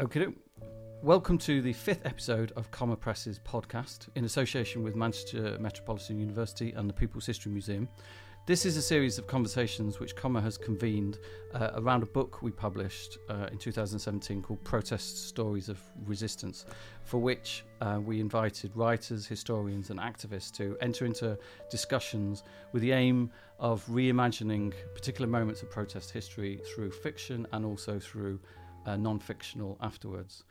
Okay, welcome to the fifth episode of Comma Press's podcast in association with Manchester Metropolitan University and the People's History Museum. This is a series of conversations which Comma has convened uh, around a book we published uh, in 2017 called Protest Stories of Resistance, for which uh, we invited writers, historians, and activists to enter into discussions with the aim of reimagining particular moments of protest history through fiction and also through uh, non fictional afterwards.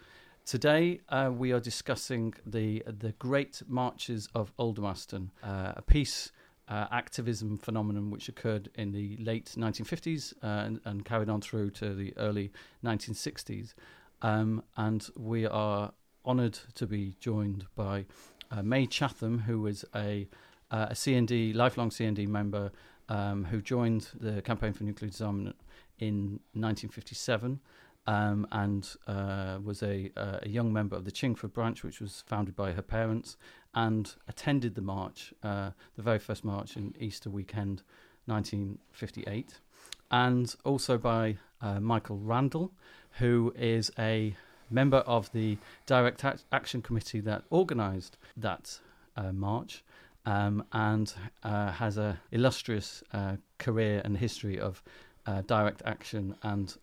Today, uh, we are discussing the the Great Marches of Aldermaston, uh, a peace uh, activism phenomenon which occurred in the late 1950s uh, and, and, carried on through to the early 1960s. Um, and we are honoured to be joined by uh, Mai Chatham, who was a, uh, a CND, lifelong CND member um, who joined the Campaign for Nuclear Disarmament in 1957 um, and uh, was a, uh, a, young member of the Chingford branch, which was founded by her parents, and attended the march, uh, the very first march in Easter weekend, 1958, and also by uh, Michael Randle, who is a member of the Direct Action Committee that organised that uh, march. Um, and uh, has a illustrious career and history of direct action and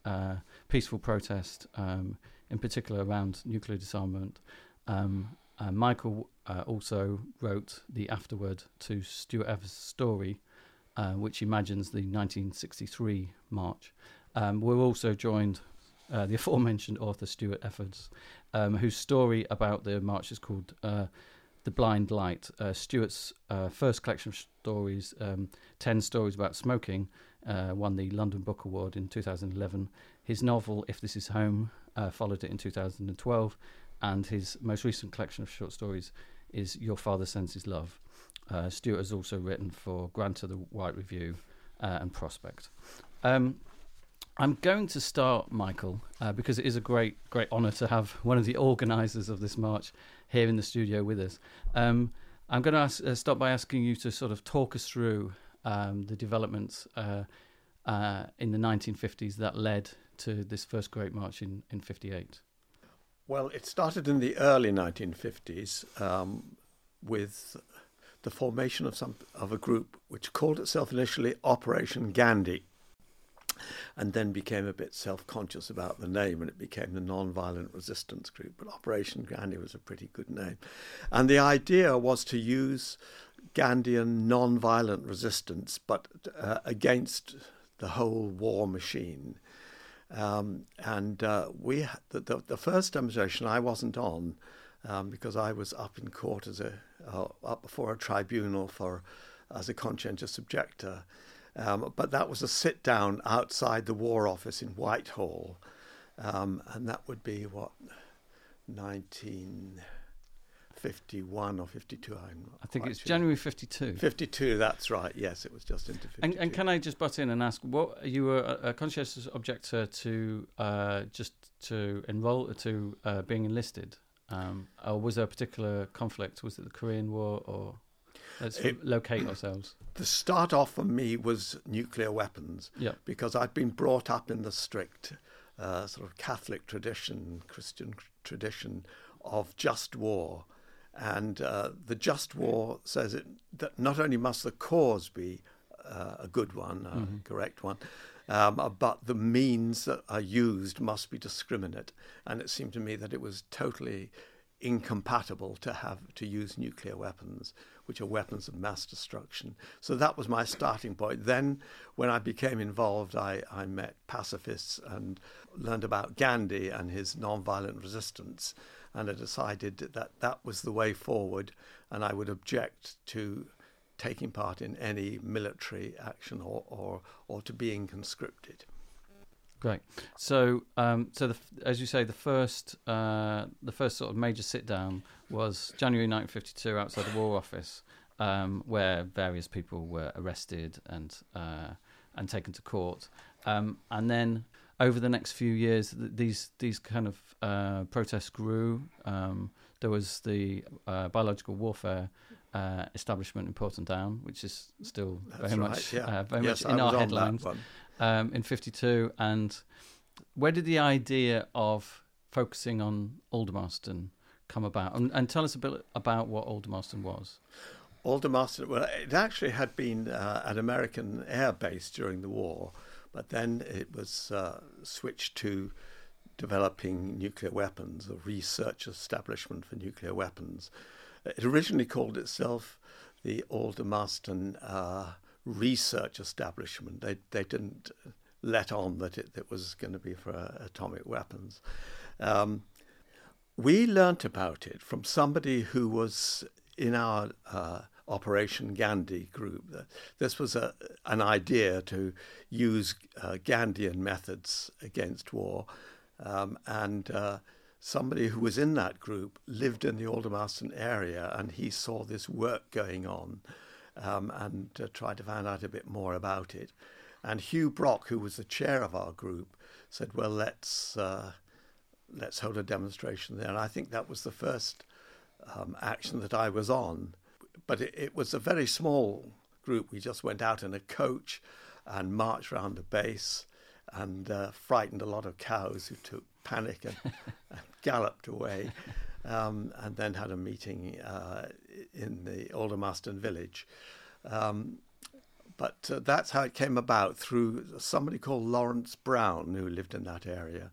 peaceful protest, um, in particular around nuclear disarmament. Um, uh, Michael uh, also wrote the afterword to Stuart Evers' story, uh, which imagines the 1963 march. Um, we're also joined uh, the aforementioned author Stuart Evers, um, whose story about the march is called the Blind Light. Uh, Stuart's uh, first collection of stories, um, 10 stories about smoking, uh, won the London Book Award in 2011. His novel, If This Is Home, uh, followed it in 2012. And his most recent collection of short stories is Your Father Sends His Love. Uh, Stuart has also written for Granta, the White Review, uh, and Prospect. Um, I'm going to start, Michael, uh, because it is a great, great honour to have one of the organisers of this march here in the studio with us. Um, I'm going to ask, uh, start by asking you to sort of talk us through um, the developments uh, uh, in the 1950s that led to this first Great March in, in 58. Well, it started in the early 1950s um, with the formation of some of a group which called itself initially Operation Gandhi and then became a bit self conscious about the name and it became the Non-Violent Resistance Group. But Operation Gandhi was a pretty good name. And the idea was to use Gandhian non-violent resistance, but uh, against the whole war machine. Um, and uh, we, the, the, the, first demonstration I wasn't on um, because I was up in court as a uh, up before a tribunal for as a conscientious objector. Um, but that was a sit down outside the War Office in Whitehall, um, and that would be what 1951 or 52. i think it's sure. January 52. 52, that's right. Yes, it was just into 52. And, and can I just butt in and ask, what you were a, a conscientious objector to uh, just to enroll to uh, being enlisted, um, or was there a particular conflict? Was it the Korean War or? Let's it, locate ourselves. The start off for me was nuclear weapons. Yeah. Because I'd been brought up in the strict uh, sort of Catholic tradition, Christian tradition of just war. And uh, the just war says it, that not only must the cause be uh, a good one, a mm-hmm. correct one, um, but the means that are used must be discriminate. And it seemed to me that it was totally incompatible to have to use nuclear weapons which are weapons of mass destruction. So that was my starting point. Then, when I became involved, I, I met pacifists and learned about Gandhi and his nonviolent resistance. And I decided that that was the way forward, and I would object to taking part in any military action or, or, or to being conscripted. Great. So, um, so the, as you say, the first uh, the first sort of major sit down was January 1952 outside the War Office, um, where various people were arrested and uh, and taken to court, um, and then over the next few years, th- these these kind of uh, protests grew. Um, there was the uh, biological warfare uh, establishment in Porton Down, which is still That's very right, much yeah. Uh, very yes, much in our headlines um, in '52. And where did the idea of focusing on Aldermaston come about? And, and tell us a bit about what Aldermaston was. Aldermaston, well, it actually had been uh, an American air base during the war, but then it was uh, switched to developing nuclear weapons, a research establishment for nuclear weapons. It originally called itself the Aldermaston uh, Research Establishment. They, they didn't let on that it, it was going to be for uh, atomic weapons. Um, we learnt about it from somebody who was in our uh, Operation Gandhi group. This was a, an idea to use uh, Gandhian methods against war. Um, and uh, somebody who was in that group lived in the Aldermaston area and he saw this work going on um, and uh, tried to find out a bit more about it. And Hugh Brock, who was the chair of our group, said, "Well, let's uh, let's hold a demonstration there." And I think that was the first um, action that I was on but it, it, was a very small group. We just went out in a coach and marched around the base and uh, frightened a lot of cows who took panic and, and galloped away. Um, and then had a meeting uh, in the Aldermaston village. Um, but uh, that's how it came about through somebody called Lawrence Brown, who lived in that area,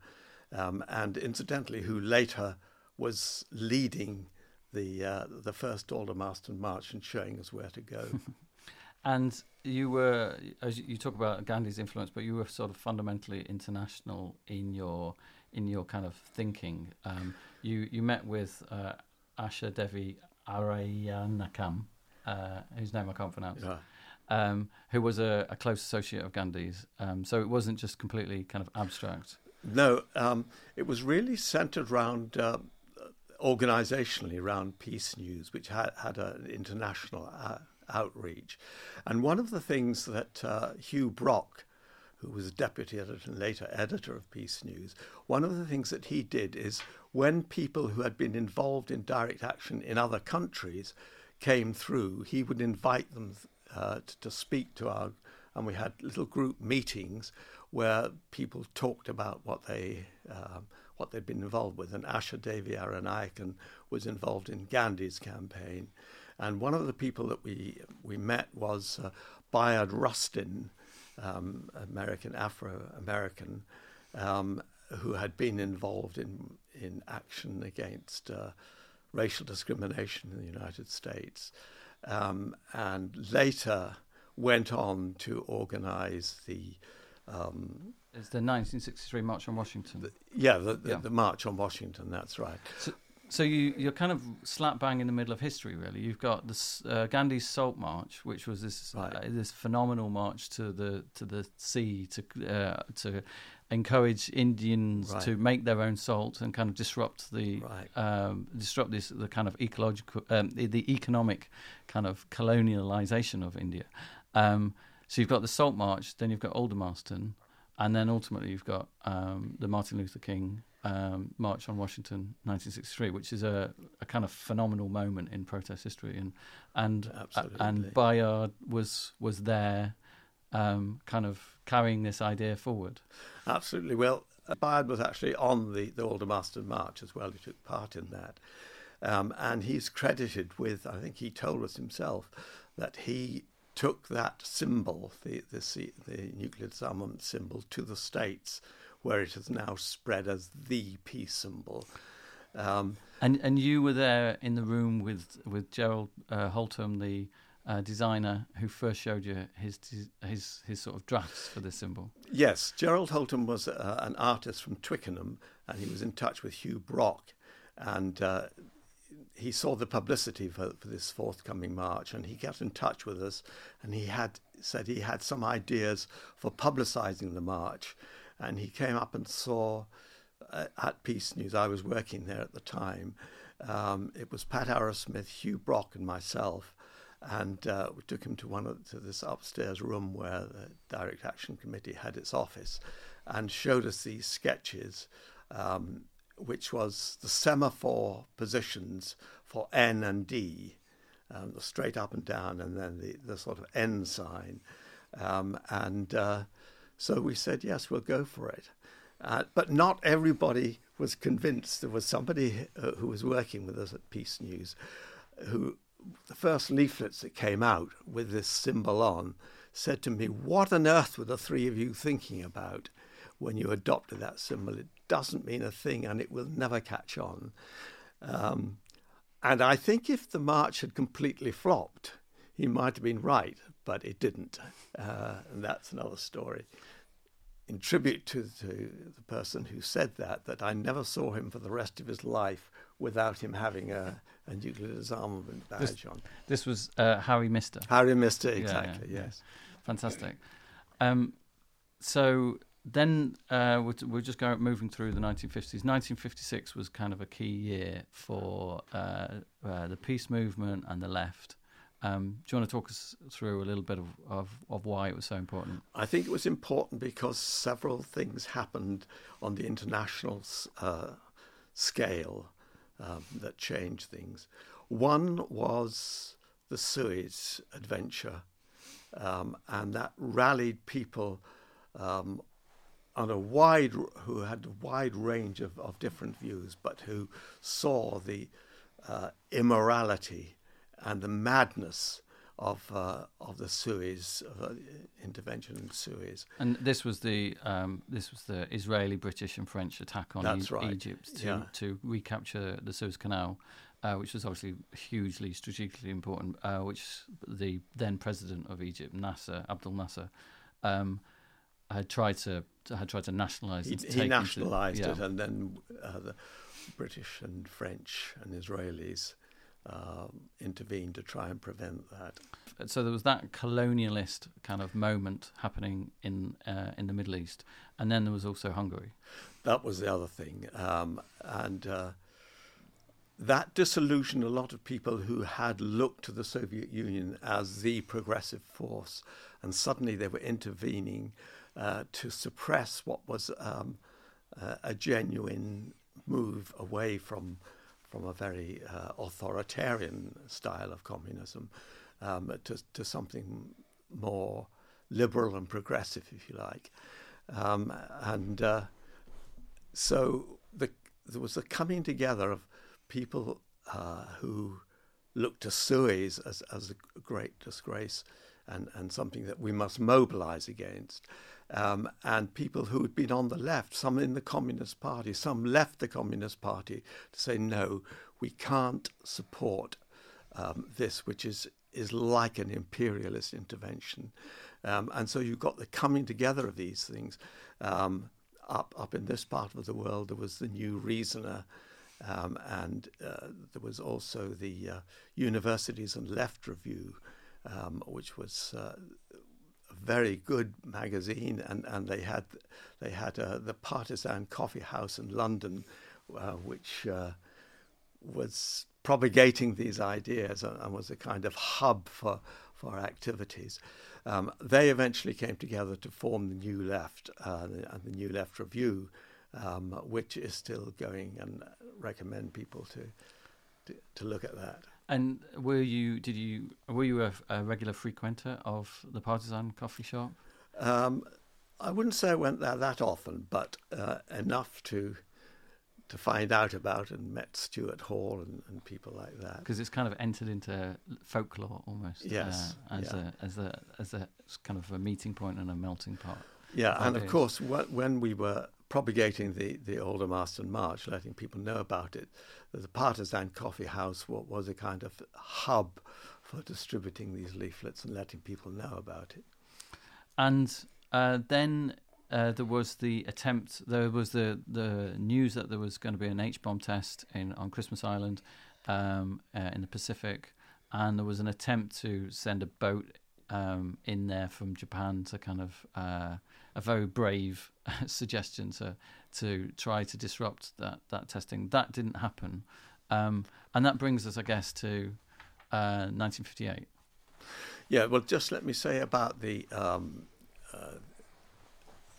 um, and incidentally, who later was leading the uh, the first Aldermaston March and showing us where to go. and you were, as you talk about Gandhi's influence, but you were sort of fundamentally international in your in your kind of thinking. Um, you you met with uh, Asha Devi Arayanakam, uh, whose name I can't pronounce. Yeah. Um, who was a, a, close associate of Gandhi's. Um, so it wasn't just completely kind of abstract. No, um, it was really centered around uh, organisationally around Peace News, which had, had an international uh, outreach. And one of the things that uh, Hugh Brock, who was deputy editor and later editor of Peace News, one of the things that he did is when people who had been involved in direct action in other countries came through, he would invite them uh, to, to speak to our, and we had little group meetings where people talked about what they um, what they'd been involved with. And Asha Devi Aranayakan was involved in Gandhi's campaign. And one of the people that we, we met was uh, Bayard Rustin, um, American, Afro American, um, who had been involved in, in action against uh, racial discrimination in the United States. Um, and later went on to organize the um, it's the 1963 March on Washington. The, yeah, the, the, yeah, the, March on Washington. That's right. So, so you you're kind of slap bang in the middle of history, really. You've got this uh, Gandhi's Salt March, which was this right. uh, this phenomenal march to the to the sea to uh, to encourage Indians right. to make their own salt and kind of disrupt the right. um, disrupt this the kind of ecological um, the, the, economic kind of colonialization of India. Um, so you've got the Salt March, then you've got Aldermaston, and then ultimately you've got um, the Martin Luther King um, March on Washington, 1963, which is a, a, kind of phenomenal moment in protest history, and and uh, and Bayard was was there, um, kind of carrying this idea forward. Absolutely. Well, Bayard was actually on the the Aldermaston March as well. He took part in that, um, and he's credited with. I think he told us himself that he took that symbol, the, the, the nuclear disarmament symbol, to the States, where it has now spread as the peace symbol. Um, and and you were there in the room with with Gerald uh, Holtom, the uh, designer who first showed you his his his sort of drafts for the symbol. Yes, Gerald Holtom was uh, an artist from Twickenham, and he was in touch with Hugh Brock, and uh, he saw the publicity for, for this forthcoming march and he got in touch with us and he had said he had some ideas for publicizing the march. And he came up and saw uh, at Peace News. I was working there at the time. Um, it was Pat Arrowsmith, Hugh Brock and myself and uh, we took him to one of, to this upstairs room where the Direct Action Committee had its office and showed us these sketches um, which was the semaphore positions for N and D, um, the straight up and down, and then the, the sort of N sign. Um, and uh, so we said, yes, we'll go for it. Uh, but not everybody was convinced there was somebody uh, who was working with us at Peace News who the first leaflets that came out with this symbol on said to me, What on earth were the three of you thinking about when you adopted that symbol? It doesn't mean a thing and it will never catch on. Um, and I think if the march had completely flopped, he might have been right, but it didn't. Uh, and that's another story. In tribute to, to, the person who said that, that I never saw him for the rest of his life without him having a, a nuclear disarmament badge this, on. This was uh, Harry Mister. Harry Mister, exactly. Yeah, yeah, yes, fantastic. Um, so then uh, we're, we're, just going moving through the 1950s. 1956 was kind of a key year for uh, uh, the peace movement and the left. Um, do you want to talk us through a little bit of, of, of, why it was so important? I think it was important because several things happened on the international uh, scale um, that changed things. One was the Suez adventure, um, and that rallied people um, on a wide who had a wide range of, of different views, but who saw the uh, immorality and the madness of uh, of the Suez uh, intervention in Suez. And this was the um, this was the Israeli, British, and French attack on e- right. Egypt to yeah. to recapture the Suez Canal, uh, which was obviously hugely strategically important. Uh, which the then president of Egypt, Nasser Abdel Nasser. Um, had tried to had tried to nationalise. He, he nationalised yeah. it, and then uh, the British and French and Israelis um, intervened to try and prevent that. So there was that colonialist kind of moment happening in uh, in the Middle East, and then there was also Hungary. That was the other thing, um, and uh, that disillusioned a lot of people who had looked to the Soviet Union as the progressive force, and suddenly they were intervening uh, to suppress what was um, a genuine move away from from a very uh, authoritarian style of communism um, to, to something more liberal and progressive, if you like. Um, and uh, so the, there was a coming together of people uh, who looked to Suez as, as a great disgrace and, and something that we must mobilize against um, and people who had been on the left, some in the Communist Party, some left the Communist Party to say, no, we can't support um, this, which is, is like an imperialist intervention. Um, and so you've got the coming together of these things. Um, up, up in this part of the world, there was the New Reasoner. Um, and uh, there was also the uh, Universities and Left Review, um, which was uh, very good magazine, and, and they had they had uh, the Partisan Coffee House in London, uh, which uh, was propagating these ideas and, was a kind of hub for for activities. Um, they eventually came together to form the New Left uh, and the New Left Review, um, which is still going, and recommend people to, to, to look at that. And were you? Did you? Were you a, a regular frequenter of the Partisan coffee shop? Um, I wouldn't say I went there that often, but uh, enough to to find out about and met Stuart Hall and, and people like that. Because it's kind of entered into folklore almost. Yes, uh, as yeah. a as a as a kind of a meeting point and a melting pot. Yeah, and of course, when we were propagating the, the Aldermaston March, letting people know about it. The Partisan Coffee House was a kind of hub for distributing these leaflets and letting people know about it. And uh, then uh, there was the attempt. There was the the news that there was going to be an H bomb test in on Christmas Island um, uh, in the Pacific, and there was an attempt to send a boat um, in there from Japan to kind of uh, a very brave suggestion to to try to disrupt that that testing. That didn't happen, um, and that brings us, I guess, to uh, 1958. Yeah, well, just let me say about the um, uh,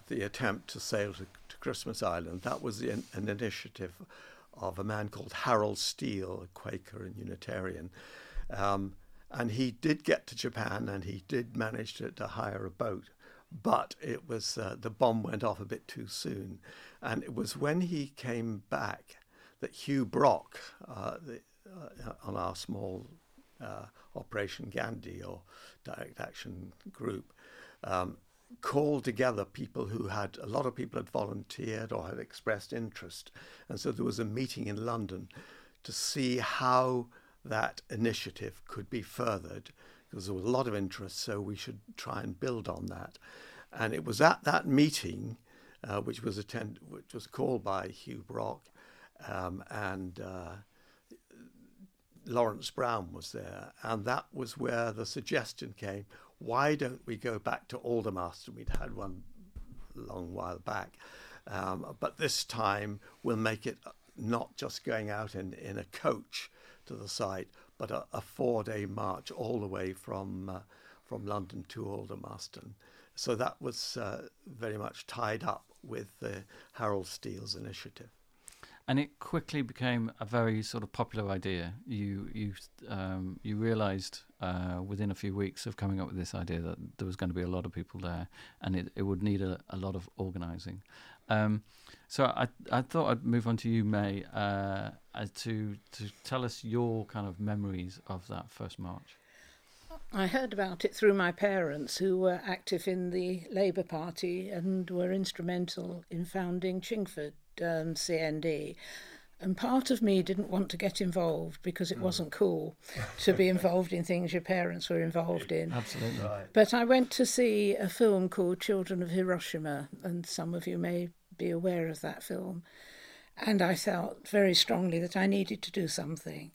the attempt to sail to, to Christmas Island. That was an, an, initiative of a man called Harold Steele, a Quaker and Unitarian. Um, and he did get to Japan and he did manage to, to hire a boat but it was uh, the bomb went off a bit too soon, and it was when he came back that Hugh Brock, uh, the, uh, on our small uh, Operation Gandhi or direct action group, um, called together people who had a lot of people had volunteered or had expressed interest, and so there was a meeting in London to see how that initiative could be furthered because there was a lot of interest, so we should try and build on that. And it was at that meeting, uh, which was attend, which was called by Hugh Brock, um, and uh, Lawrence Brown was there, and that was where the suggestion came: Why don't we go back to Aldermaston? We'd had one long while back, um, but this time we'll make it not just going out in, in a coach to the site, but a, a four-day march all the way from uh, from London to Aldermaston. So that was uh, very much tied up with the Harold Steele's initiative. And it quickly became a very sort of popular idea. You you um, you realised uh, within a few weeks of coming up with this idea that there was going to be a lot of people there, and it, it would need a, a lot of organising. Um, so I I thought I'd move on to you, Mai, uh, to to tell us your kind of memories of that first march. I heard about it through my parents, who were active in the Labour Party and were instrumental in founding Chingford um, CND. And part of me didn't want to get involved because it mm. wasn't cool to be involved in things your parents were involved in. Absolutely. Right. But I went to see a film called Children of Hiroshima, and some of you may be aware of that film. And I felt very strongly that I needed to do something.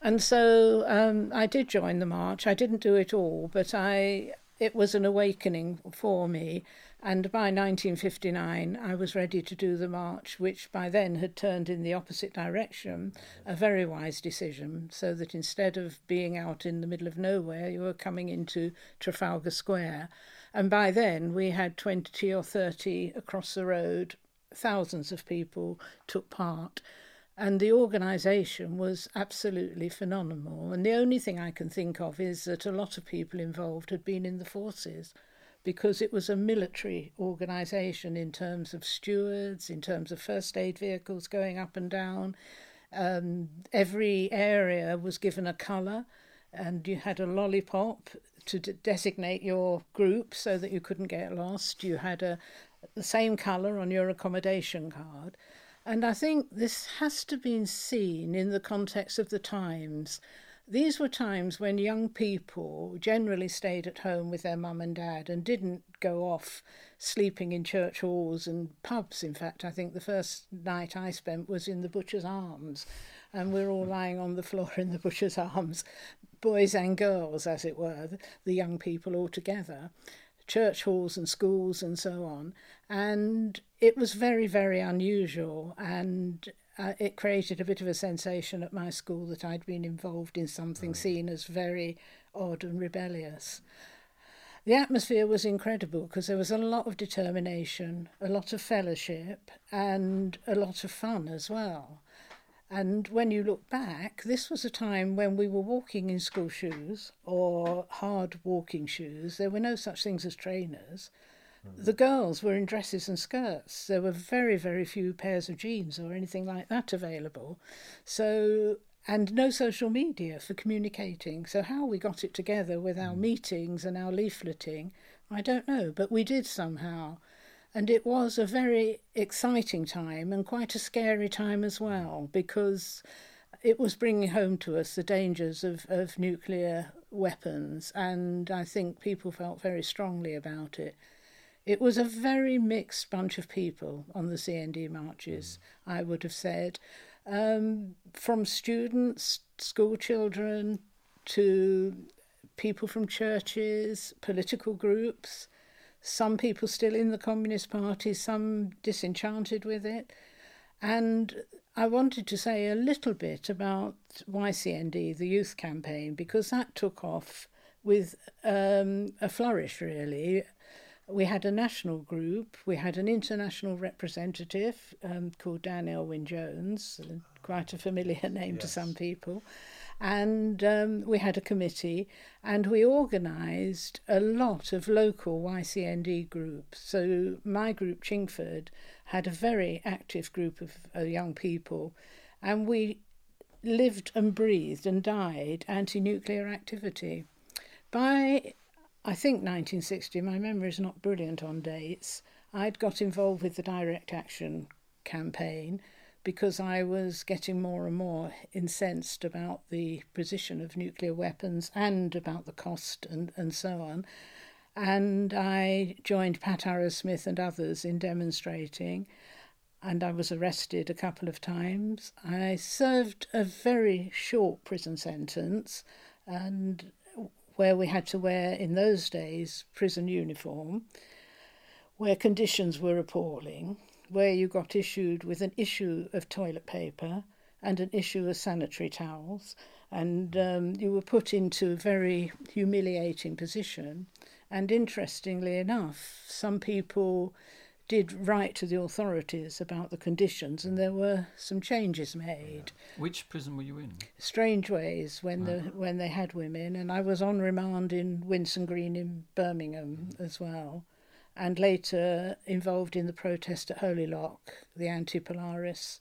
And so um, I did join the march. I didn't do it all, but I it was an awakening for me. And by 1959, I was ready to do the march, which by then had turned in the opposite direction. A very wise decision, so that instead of being out in the middle of nowhere, you were coming into Trafalgar Square. And by then, we had 20 or 30 across the road. Thousands of people took part. And the organisation was absolutely phenomenal. And the only thing I can think of is that a lot of people involved had been in the forces because it was a military organisation in terms of stewards, in terms of first aid vehicles going up and down. Um, every area was given a colour, and you had a lollipop to d- designate your group so that you couldn't get lost. You had a the same colour on your accommodation card. And I think this has to be seen in the context of the times. These were times when young people generally stayed at home with their mum and dad and didn't go off sleeping in church halls and pubs. In fact, I think the first night I spent was in the Butcher's Arms, and we're all lying on the floor in the Butcher's Arms, boys and girls, as it were, the young people all together church halls and schools and so on. And it was very, very unusual. And uh, it created a bit of a sensation at my school that I'd been involved in something seen as very odd and rebellious. The atmosphere was incredible because there was a lot of determination, a lot of fellowship, and a lot of fun as well. And when you look back, this was a time when we were walking in school shoes or hard walking shoes. There were no such things as trainers. Mm-hmm. The girls were in dresses and skirts. There were very, very few pairs of jeans or anything like that available. So, and no social media for communicating. So, how we got it together with our mm. meetings and our leafleting, I don't know, but we did somehow. And it was a very exciting time and quite a scary time as well because it was bringing home to us the dangers of, of nuclear weapons, and I think people felt very strongly about it. It was a very mixed bunch of people on the CND marches, I would have said, um, from students, school children, to people from churches, political groups some people still in the Communist Party, some disenchanted with it. And I wanted to say a little bit about YCND, the youth campaign, because that took off with um, a flourish, really. We had a national group, we had an international representative um, called Dan Elwyn Jones, quite a familiar name yes. to some people. And um, we had a committee and we organised a lot of local YCND groups. So my group, Chingford, had a very active group of uh, young people and we lived and breathed and died anti nuclear activity. By, I think, 1960, my memory is not brilliant on dates, I'd got involved with the direct action campaign because I was getting more and more incensed about the position of nuclear weapons and about the cost and, and so on. And I joined Pat Arrowsmith and others in demonstrating, and I was arrested a couple of times. I served a very short prison sentence, and where we had to wear, in those days, prison uniform, where conditions were appalling where you got issued with an issue of toilet paper and an issue of sanitary towels, and um, you were put into a very humiliating position. And interestingly enough, some people did write to the authorities about the conditions, and there were some changes made. Which prison were you in? Strangeways when the when they had women, and I was on remand in Winson Green in Birmingham as well and later involved in the protest at Holy Loch, the anti Polaris,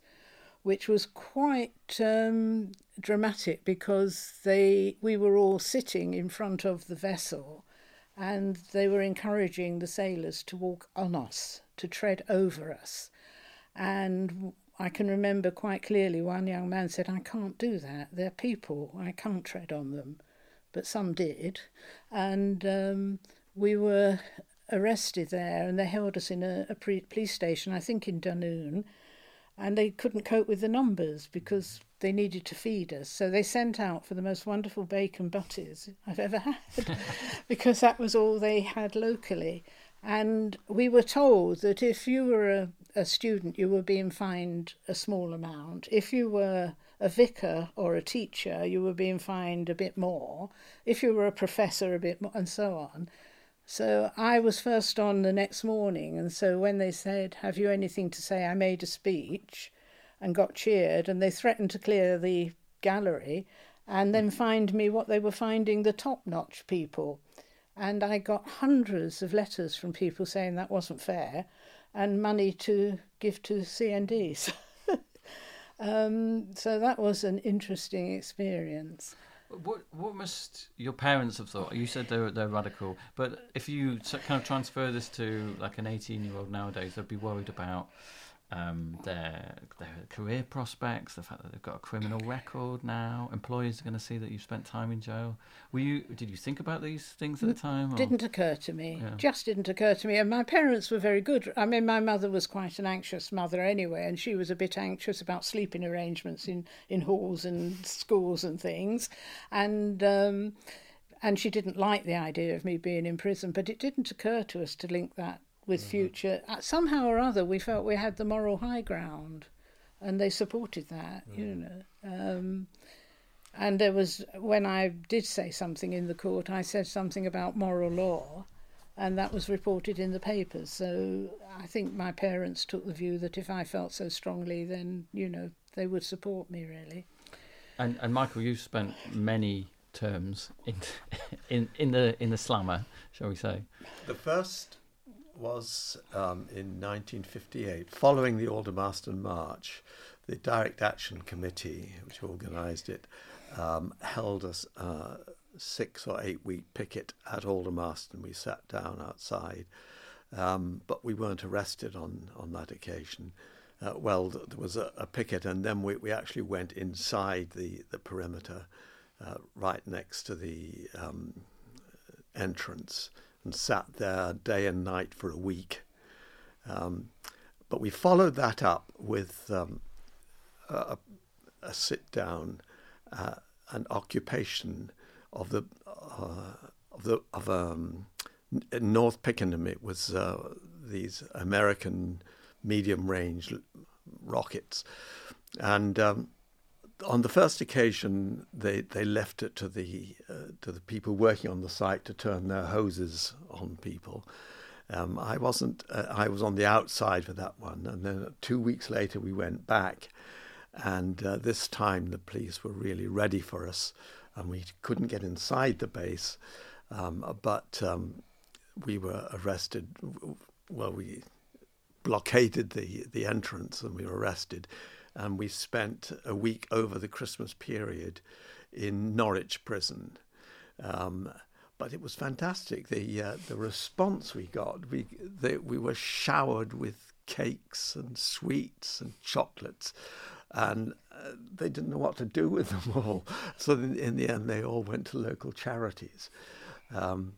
which was quite um, dramatic because they we were all sitting in front of the vessel and they were encouraging the sailors to walk on us, to tread over us. And I can remember quite clearly one young man said, I can't do that. They're people. I can't tread on them. But some did. And um, we were arrested there and they held us in a, a pre- police station, I think in Dunoon, and they couldn't cope with the numbers because they needed to feed us. So they sent out for the most wonderful bacon butties I've ever had because that was all they had locally. And we were told that if you were a, a student, you were being fined a small amount. If you were a vicar or a teacher, you were being fined a bit more. If you were a professor, a bit more, and so on. So I was first on the next morning, and so when they said, Have you anything to say? I made a speech and got cheered, and they threatened to clear the gallery and then find me what they were finding the top notch people. And I got hundreds of letters from people saying that wasn't fair and money to give to CNDs. um, so that was an interesting experience. What what must your parents have thought? You said they're they're radical, but if you kind of transfer this to like an eighteen year old nowadays, they'd be worried about um, their their career prospects, the fact that they've got a criminal record now. Employers are going to see that you've spent time in jail. Were you? Did you think about these things at the time? Or? Didn't occur to me. Yeah. Just didn't occur to me. And my parents were very good. I mean, my mother was quite an anxious mother anyway, and she was a bit anxious about sleeping arrangements in in halls and schools and things, and. Um, and she didn't like the idea of me being in prison, but it didn't occur to us to link that with mm-hmm. future. Uh, somehow or other, we felt we had the moral high ground, and they supported that. Mm. You know. Um, and there was when I did say something in the court, I said something about moral law, and that was reported in the papers. So I think my parents took the view that if I felt so strongly, then you know they would support me really. And and Michael, you've spent many terms in in in the in the slammer, shall we say? The first was um, in 1958, following the Aldermaston March, the Direct Action Committee, which organised it, um, held a uh, six or eight week picket at Aldermaston. We sat down outside, um, but we weren't arrested on, on that occasion. Uh, well, there was a, a, picket, and then we, we actually went inside the, the perimeter, uh, right next to the um, entrance and sat there day and night for a week. Um, but we followed that up with um, a, a, sit down, uh, an occupation of the uh, of the of um, North Pickenham. It was uh, these American medium range rockets, and um, on the first occasion, they, they left it to the uh, to the people working on the site to turn their hoses on people. Um, I wasn't. Uh, I was on the outside for that one, and then two weeks later we went back, And uh, this time the police were really ready for us, and we couldn't get inside the base, um, but um, we were arrested. Well, we blockaded the, the entrance and we were arrested. And we spent a week over the Christmas period in Norwich prison. Um, but it was fantastic. The uh, the response we got, we they, we were showered with cakes and sweets and chocolates, and uh, they didn't know what to do with them all. So in, in the end, they all went to local charities. Um,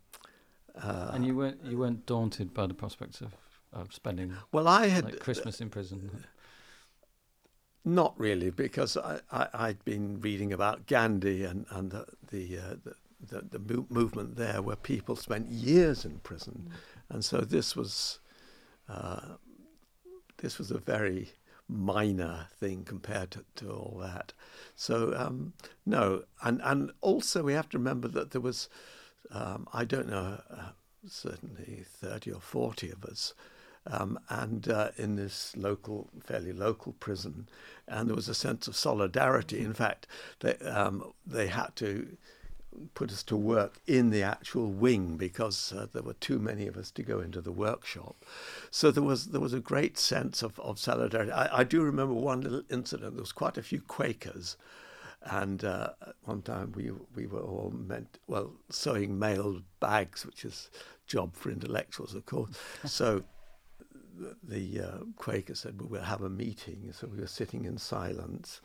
uh, and you weren't you weren't daunted by the prospects of, of spending well, I had like Christmas in prison. Not really, because I, I had been reading about Gandhi and and the the, uh, the the, the movement there where people spent years in prison, mm. and so this was uh, this was a very minor thing compared to, to all that. So um, no, and and also we have to remember that there was um, I don't know uh, certainly thirty or forty of us. Um, and uh, in this local, fairly local prison, and there was a sense of solidarity. In fact, they um, they had to put us to work in the actual wing because uh, there were too many of us to go into the workshop. So there was there was a great sense of, of solidarity. I, I do remember one little incident. There was quite a few Quakers, and uh, one time we we were all meant well sewing mail bags, which is job for intellectuals, of course. so the, uh, Quaker said, "Well, we'll have a meeting." So we were sitting in silence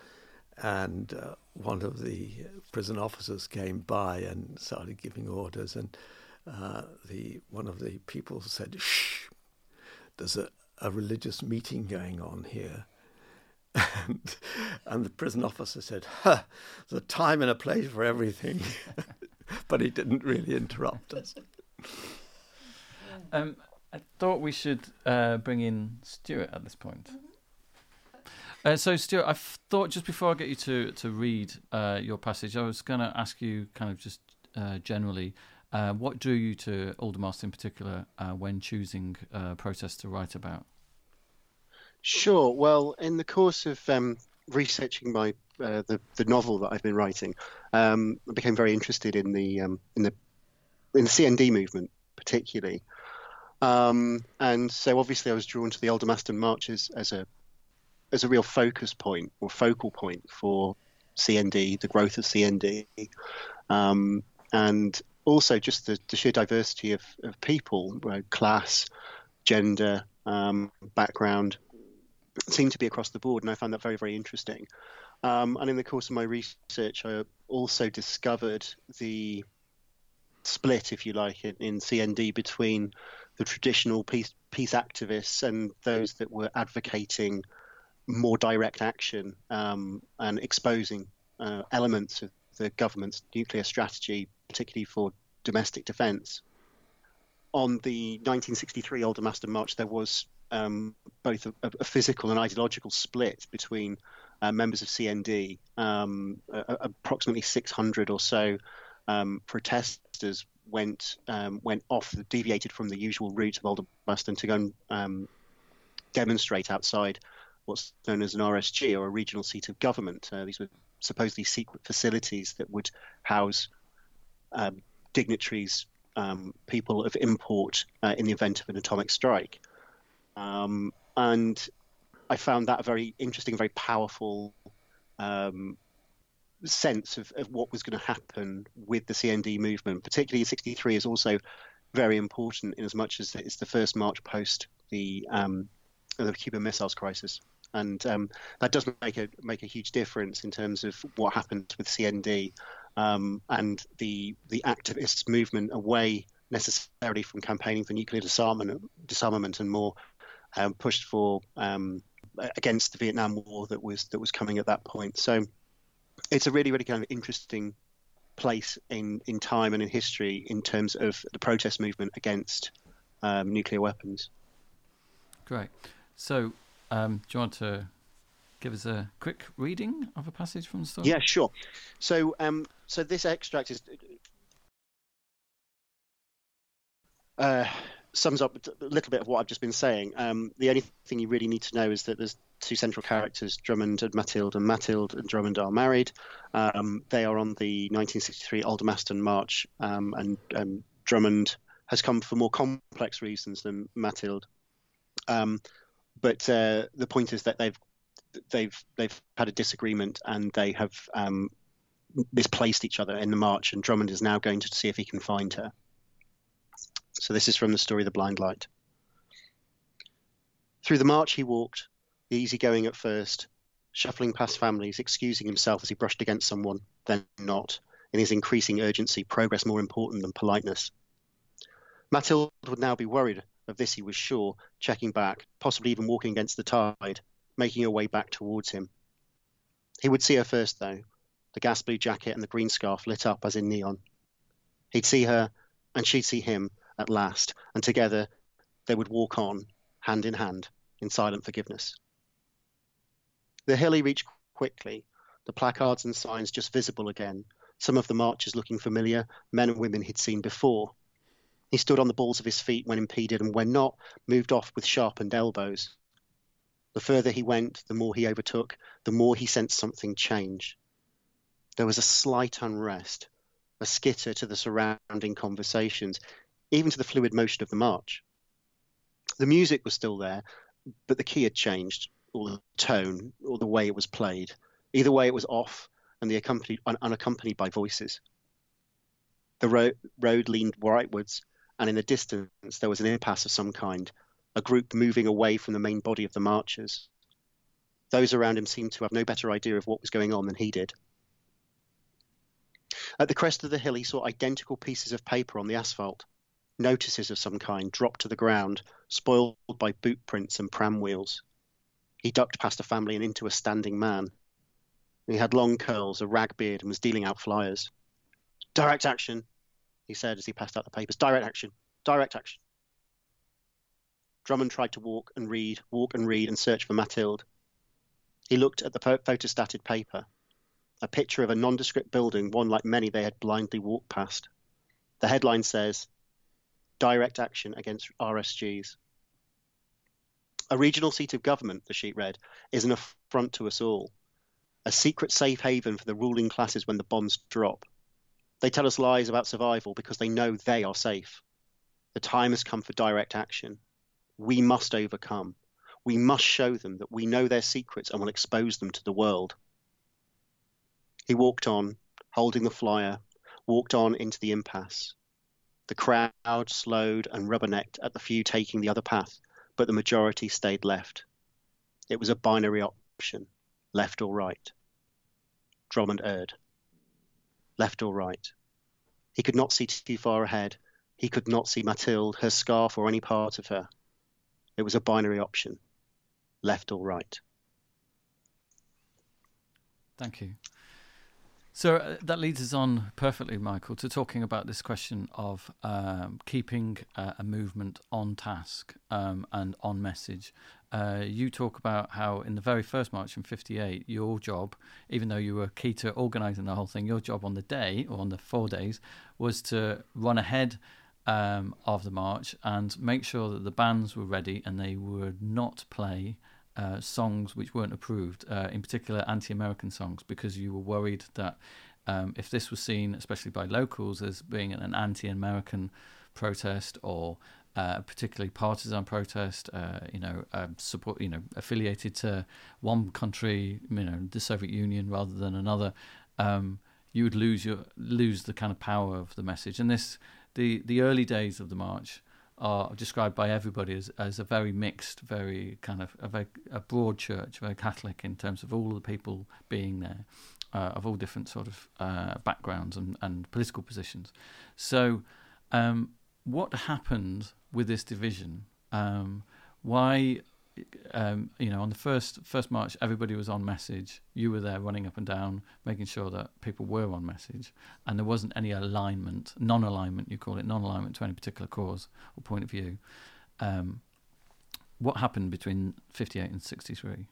and uh, one of the prison officers came by and started giving orders, and uh, the one of the people said, "Shh, there's a, a religious meeting going on here." And, and the prison officer said, huh, there's a time and a place for everything. but he didn't really interrupt us. Um, I thought we should uh, bring in Stuart at this point. Mm-hmm. Uh, so, Stuart, I thought just before I get you to to read uh, your passage, I was going to ask you, kind of just uh, generally, uh, what drew you to Aldermaston in particular uh, when choosing uh, protests to write about? Sure. Well, in the course of um, researching my the the novel that I've been writing, um, I became very interested in the um, in the in the CND movement, particularly. Um, and so obviously I was drawn to the Aldermaston marches as a as a real focus point or focal point for CND, the growth of CND, um, and also just the, the sheer diversity of, of people, class, gender, um, background, seemed to be across the board, and I found that very, very interesting. Um, and in the course of my research, I also discovered the split, if you like, in, in CND between the traditional peace, peace activists and those that were advocating more direct action um, and exposing uh, elements of the government's nuclear strategy, particularly for domestic defence. On the 1963 Aldermaston March, there was um, both a, a, physical and ideological split between uh, members of CND. Um, approximately 600 or so um, protesters went um, went off, deviated from the usual route of Aldermaston to go and um, demonstrate outside what's known as an RSG or a regional seat of government. Uh, these were supposedly secret facilities that would house um, dignitaries, um, people of import uh, in the event of an atomic strike. Um, and I found that a very interesting, very powerful um, sense of, of what was going to happen with the CND movement. Particularly, 63 is also very important in as much as it's the first march post the um, the Cuban Missiles Crisis and um, that does make a make a huge difference in terms of what happened with CND um, and the the activists' movement away necessarily from campaigning for nuclear disarmament, disarmament and more um, pushed for um, against the Vietnam War that was that was coming at that point. So it's a really really kind of interesting place in in time and in history in terms of the protest movement against um, nuclear weapons. Great. So um, do you want to give us a quick reading of a passage from the story? Yeah, sure. So, um, so this extract is. Uh, sums up a little bit of what I've just been saying. Um, the only thing you really need to know is that there's two central characters, Drummond and Mathilde, and Mathilde and Drummond are married. Um, they are on the 1963 Aldermaston March, um, and um, Drummond has come for more complex reasons than Mathilde. Um, but uh, the point is that they've they've they've had a disagreement and they have um, misplaced each other in the march, and Drummond is now going to see if he can find her. So this is from the story The Blind Light. Through the march he walked, easygoing at first, shuffling past families, excusing himself as he brushed against someone, then not, in his increasing urgency, progress more important than politeness. Mathilde would now be worried of this, he was sure, checking back, possibly even walking against the tide, making her way back towards him. He would see her first, though, the gas blue jacket and the green scarf lit up as in neon. He'd see her, and she'd see him at last, and together they would walk on, hand in hand, in silent forgiveness. The hill he reached quickly, the placards and signs just visible again, some of the marchers looking familiar, men and women he'd seen before. He stood on the balls of his feet when impeded, and when not, moved off with sharpened elbows. The further he went, the more he overtook, the more he sensed something change. There was a slight unrest, a skitter to the surrounding conversations, even to the fluid motion of the march. The music was still there, but the key had changed, or the tone, or the way it was played. Either way, it was off, and the accompanied, un- unaccompanied by voices. The ro- road leaned rightwards, and in the distance there was an impasse of some kind, a group moving away from the main body of the marchers. Those around him seemed to have no better idea of what was going on than he did. At the crest of the hill, he saw identical pieces of paper on the asphalt, notices of some kind dropped to the ground, spoiled by boot prints and pram wheels. He ducked past a family and into a standing man. He had long curls, a rag beard, and was dealing out flyers. Direct action, he said as he passed out the papers. Direct action, direct action. Drummond tried to walk and read, walk and read, and search for Mathilde. He looked at the photostated paper, a picture of a nondescript building, one like many they had blindly walked past. The headline says, Direct Action Against RSGs. A regional seat of government, the sheet read, is an affront to us all, a secret safe haven for the ruling classes when the bombs drop. They tell us lies about survival because they know they are safe. The time has come for direct action. We must overcome. We must show them that we know their secrets and will expose them to the world. He walked on, holding the flyer, walked on into the impasse. The crowd slowed and rubbernecked at the few taking the other path, but the majority stayed left. It was a binary option left or right. Drummond erred. Left or right. He could not see too far ahead. He could not see Mathilde, her scarf, or any part of her. It was a binary option left or right. Thank you. So uh, that leads us on perfectly, Michael, to talking about this question of um, keeping uh, a movement on task um, and on message. Uh, you talk about how in the very first march in 58, your job, even though you were key to organising the whole thing, your job on the day or on the four days was to run ahead um, of the march and make sure that the bands were ready and they would not play uh, songs which weren't approved, uh, in particular anti-American songs, because you were worried that um, if this was seen, especially by locals, as being an anti-American protest or uh, particularly partisan protest, uh, you know, support, you know, affiliated to one country, you know, the Soviet Union rather than another, um, you would lose your lose the kind of power of the message. And this, the the early days of the march are described by everybody as, as a very mixed, very kind of a, very, a broad church, very Catholic in terms of all the people being there, uh, of all different sort of uh, backgrounds and, and political positions. So, um, what happened with this division? Um, why um, you know, on the first first march, everybody was on message. You were there, running up and down, making sure that people were on message, and there wasn't any alignment, non-alignment. You call it non-alignment to any particular cause or point of view. Um, what happened between fifty-eight and sixty-three?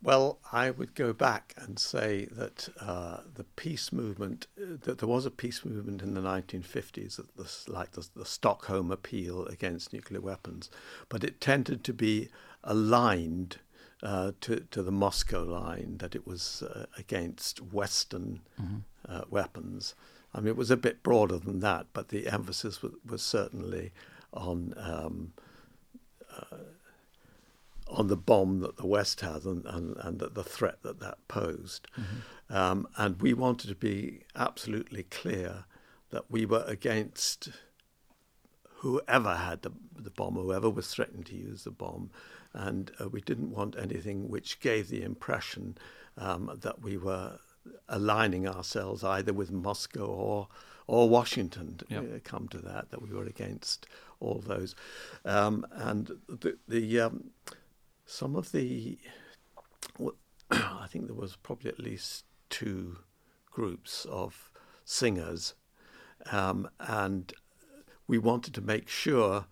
Well, I would go back and say that uh, the peace movement, uh, that there was a peace movement in the 1950s, like the, the, Stockholm Appeal against nuclear weapons, but it tended to be aligned uh, to, to the Moscow line, that it was uh, against Western mm-hmm. Uh, weapons. I mean, it was a bit broader than that, but the emphasis was, was certainly on. Um, uh, on the bomb that the West had and, and, and the threat that that posed. Mm-hmm. Um, and we wanted to be absolutely clear that we were against whoever had the, the bomb, whoever was threatening to use the bomb. And uh, we didn't want anything which gave the impression um, that we were aligning ourselves either with Moscow or or Washington. Yep. Uh, come to that, that we were against all those, um, and the the um, some of the, well, I think there was probably at least two groups of singers, um, and we wanted to make sure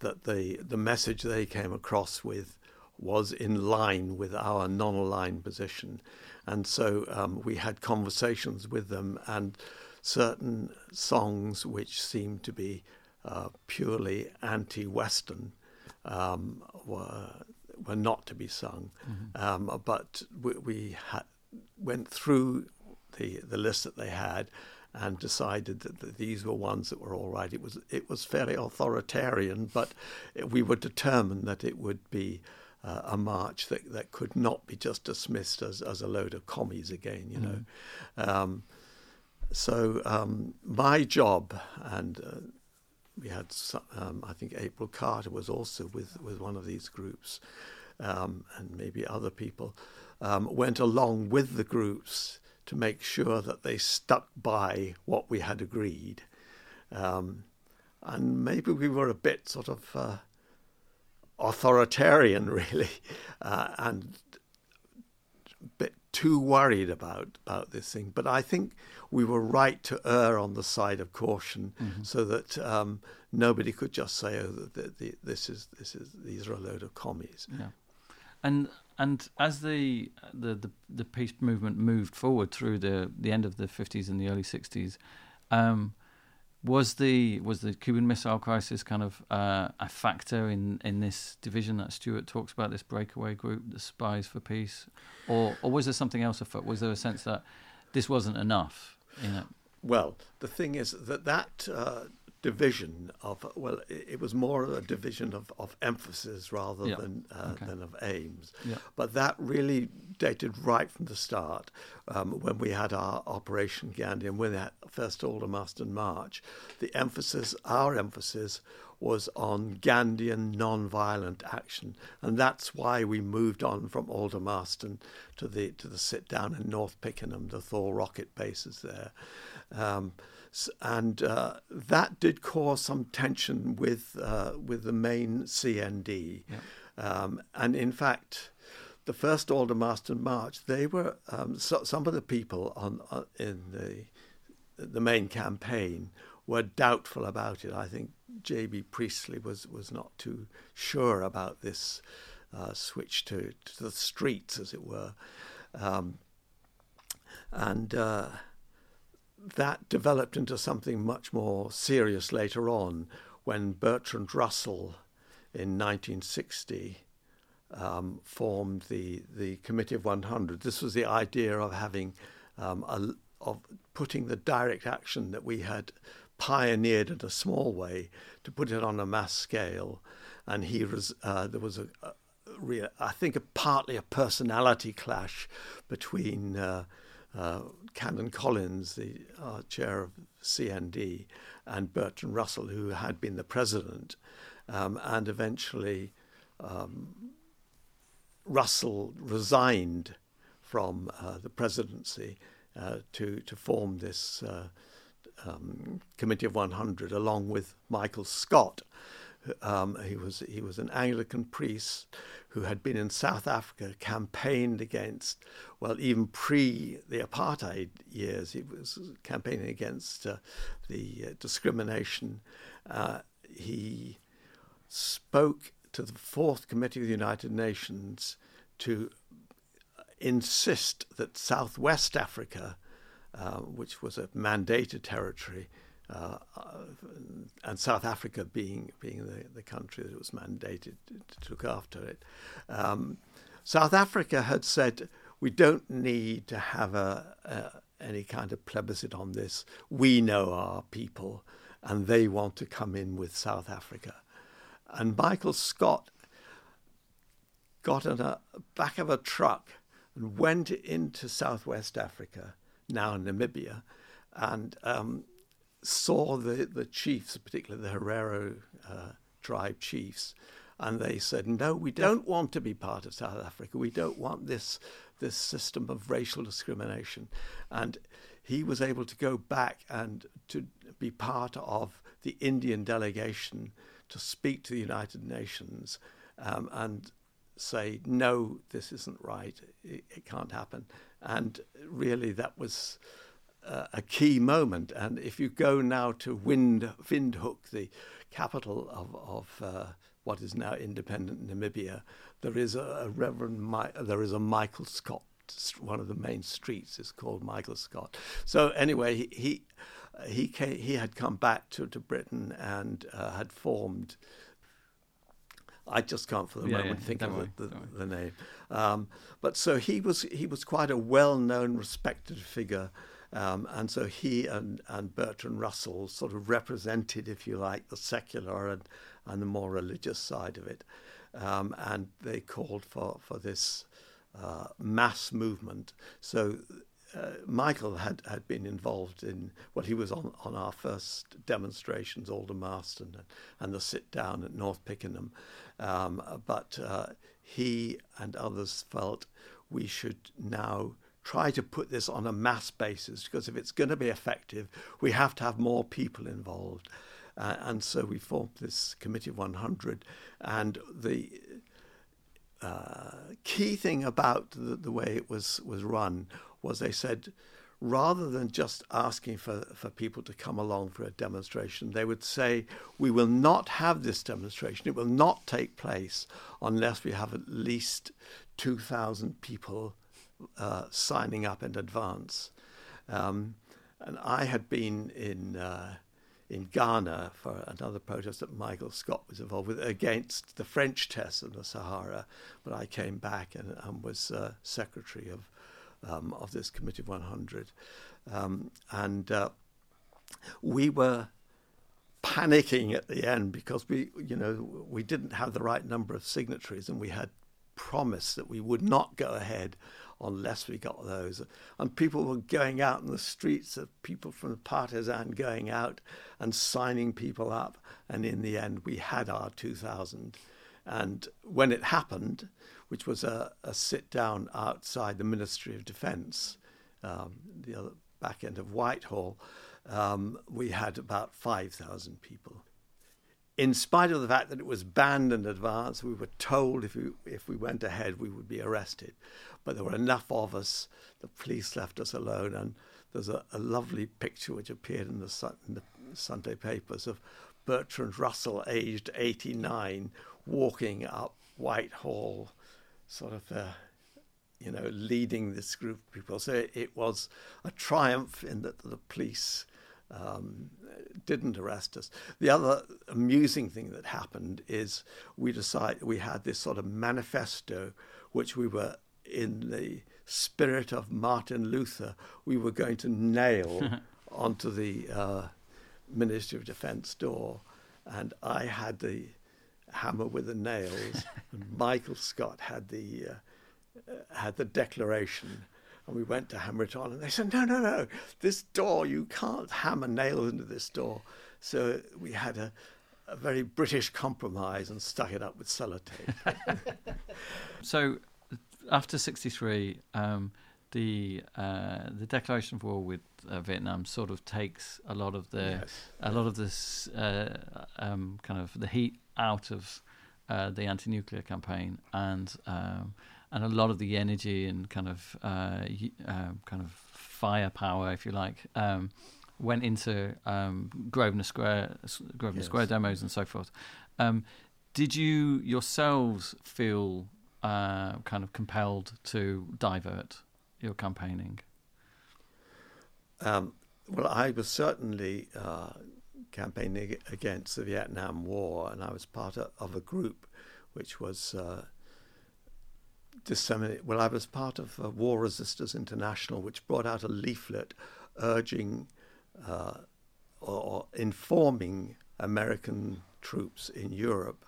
that the the message they came across with was in line with our non-aligned position, and so um, we had conversations with them, and certain songs which seemed to be uh, purely anti-Western um, were were not to be sung. Mm-hmm. Um, but we, we ha- went through the the list that they had and decided that, that, these were ones that were all right. It was it was fairly authoritarian, but we were determined that it would be uh, a march that, that could not be just dismissed as, as a load of commies again, you know. Mm. Um, so um, my job and uh, we had, um, I think April Carter was also with, with one of these groups, um, and maybe other people um, went along with the groups to make sure that they stuck by what we had agreed. Um, and maybe we were a bit sort of uh, authoritarian, really, uh, and a bit too worried about, about this thing. But I think we were right to err on the side of caution, mm-hmm. so that um, nobody could just say, "Oh, the, the, the, this is this is these are a load of commies." Yeah, and and as the, the the the peace movement moved forward through the the end of the fifties and the early sixties. Um, was the was the Cuban Missile Crisis kind of uh, a factor in, in this division that Stuart talks about, this breakaway group, the Spies for Peace, or or was there something else afoot? Was there a sense that this wasn't enough? You know? Well, the thing is that that uh, division of well, it, was more a division of, of emphasis rather yeah. than uh, okay. than of aims. Yeah. But that really dated right from the start um, when we had our Operation Gandhi and when that first Aldermaston March. The emphasis, our emphasis, was on Gandhian non-violent action, and that's why we moved on from Aldermaston to the to the sit down in North Pickenham, the Thor rocket bases there. Um, and uh, that did cause some tension with uh, with the main CND. Yeah. Um, and in fact, the first Aldermaston March, they were um, so, some of the people on uh, in the the main campaign were doubtful about it. I think J.B. Priestley was was not too sure about this uh, switch to, to the streets, as it were, um, and uh, that developed into something much more serious later on when Bertrand Russell in 1960 um, formed the, the Committee of 100. This was the idea of having um, a, of putting the direct action that we had pioneered in a small way to put it on a mass scale. And he uh, there was a, a real, I think, a, partly a personality clash between uh, uh, Canon Collins, the uh, chair of CND, and Bertrand Russell, who had been the president, um, and eventually um, Russell resigned from uh, the presidency uh, to to form this uh, um, committee of 100 along with Michael Scott. Um, he was he was an Anglican priest who had been in South Africa, campaigned against, well, even pre the apartheid years, he was campaigning against uh, the uh, discrimination. Uh, he spoke to the Fourth Committee of the United Nations to insist that Southwest Africa, uh, which was a mandated territory, uh, and South Africa being being the, the country that was mandated to look after it, um, South Africa had said we don't need to have a, a, any kind of plebiscite on this. We know our people, and they want to come in with South Africa. And Michael Scott got on the back of a truck and went into Southwest Africa, now Namibia, and um, saw the, the chiefs, particularly the Herero uh, tribe chiefs, and they said, "No, we don't want to be part of South Africa. We don't want this this system of racial discrimination." And he was able to go back and to be part of the Indian delegation to speak to the United Nations um, and say, "No, this isn't right. It, it can't happen." And really, that was a key moment. And if you go now to Wind, Windhoek, the capital of, of uh, what is now independent Namibia, there is a, a Reverend, there is a Michael Scott. One of the main streets is called Michael Scott. So anyway, he he he, came, he had come back to, to Britain and uh, had formed. I just can't for the Yeah, moment yeah, think of the, the, the name. Um, but so he was he was quite a well-known, respected figure, um, and so he and, and Bertrand Russell sort of represented, if you like, the secular and, and the more religious side of it, um, and they called for for this uh, mass movement. So. Uh, Michael had, had been involved in well, he was on, on our first demonstrations, Aldermaston and, and the sit down at North Pickenham. Um, but uh, he and others felt we should now try to put this on a mass basis because if it's going to be effective, we have to have more people involved. Uh, and so we formed this Committee of 100. And the uh, key thing about the, the way it was, was run was they said, rather than just asking for, for people to come along for a demonstration, they would say, We will not have this demonstration. It will not take place unless we have at least 2,000 people uh, signing up in advance. Um, and I had been in. Uh, in Ghana for another protest that Michael Scott was involved with against the French test in the Sahara. But I came back and, and was uh, secretary of um, of this committee of 100, um, and uh, we were panicking at the end because we, you know, we didn't have the right number of signatories, and we had promised that we would not go ahead unless we got those. And people were going out in the streets, of people from the partisan going out and signing people up. And in the end, we had our 2,000. And when it happened, which was a, a sit down outside the Ministry of Defence, um, the back end of Whitehall, um, we had about 5,000 people in spite of the fact that it was banned in advance, we were told if we if we went ahead we would be arrested. But there were enough of us. The police left us alone, and there's a, a lovely picture which appeared in the, in the Sunday papers of Bertrand Russell, aged 89, walking up Whitehall, sort of. Uh, you know, leading this group of people. So it, it was a triumph in that the police um, didn't arrest us. The other amusing thing that happened is we decided we had this sort of manifesto, which we were in the spirit of Martin Luther, we were going to nail onto the uh, Ministry of Defence door, and I had the hammer with the nails, and Michael Scott had the uh, had the declaration and we went to hammer it on, and they said, "No, no, no! This door, you can't hammer nails into this door." So we had a, a very British compromise and stuck it up with sellotape. so after '63, um, the uh, the declaration of war with uh, Vietnam sort of takes a lot of the Yes. a lot of this uh, um, kind of the heat out of uh, the anti-nuclear campaign and um, and a lot of the energy and kind of uh, um kind of firepower, if you like, um, went into um, Grosvenor Square Grosvenor Yes. Square demos and so forth. Um, did you yourselves feel uh, kind of compelled to divert your campaigning? Um, well, I was certainly uh, campaigning against the Vietnam War, and I was part of, of a group which was uh, disseminate. Well, I was part of uh, War Resisters International, which brought out a leaflet urging uh, or, or, informing American troops in Europe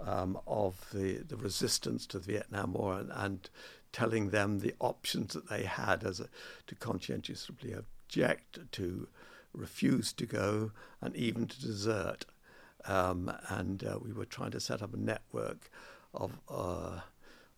um, of the, the resistance to the Vietnam War and, and, telling them the options that they had as a, to conscientiously object, to refuse to go, and even to desert. Um, and uh, we were trying to set up a network of uh,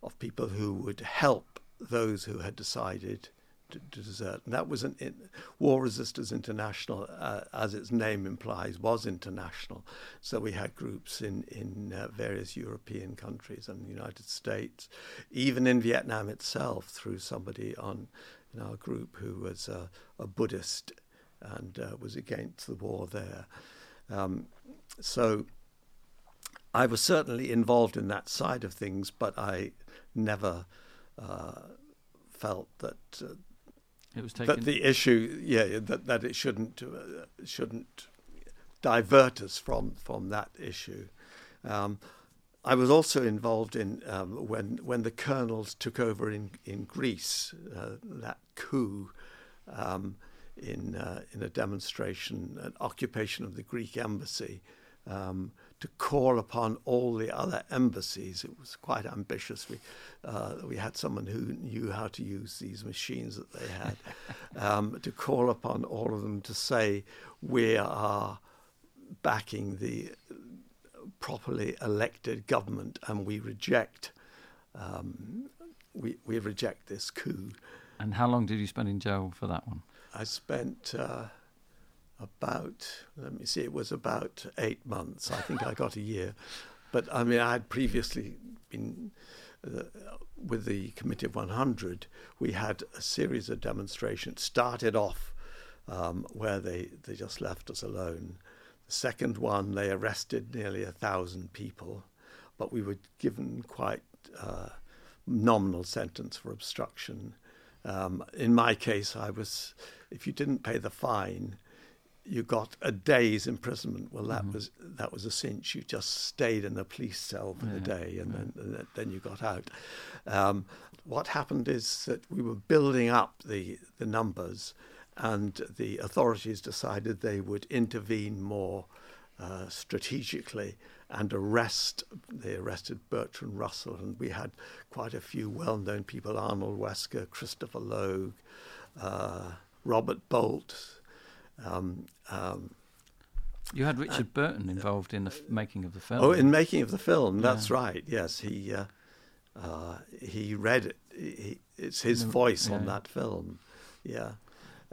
of people who would help those who had decided to, to desert. And that was an in, War Resisters International, uh, as its name implies, was international. So we had groups in in uh, various European countries and the United States, even in Vietnam itself, through somebody on in our group who was a Buddhist and uh, was against the war there. Um, so I was certainly involved in that side of things, but I never uh, felt that uh, it was taken... that the issue, yeah, that that it shouldn't uh, shouldn't divert us from from that issue. Um, I was also involved in um, when when the colonels took over in in Greece, uh, that coup. Um, in uh, in a demonstration, an occupation of the Greek embassy, um, to call upon all the other embassies. It was quite ambitious. We uh, we had someone who knew how to use these machines that they had, um, to call upon all of them to say we are backing the properly elected government and we reject um, we we reject this coup. And how long did you spend in jail for that one? I spent. Uh, about, let me see, it was about eight months. I think I got a year. But I mean, I had previously been uh, with the Committee of 100. We had a series of demonstrations. Started off um, where they, they just left us alone. The second one, they arrested nearly a thousand people, but we were given quite uh, nominal sentence for obstruction. Um, in my case, I was, if you didn't pay the fine, you got a day's imprisonment. Well, that mm-hmm. was that was a cinch. You just stayed in a police cell for yeah, a day, and, yeah. then, and then you got out. Um, what happened is that we were building up the the numbers, and the authorities decided they would intervene more uh, strategically and arrest. They arrested Bertrand Russell, and we had quite a few well-known people: Arnold Wesker, Christopher Logue, uh, Robert Bolt. Um, um, you had Richard uh, Burton involved in the f- making of the film. Oh, in making of the film, that's yeah. right. Yes, he uh, uh, he read it. He, it's his voice yeah. on that film. Yeah.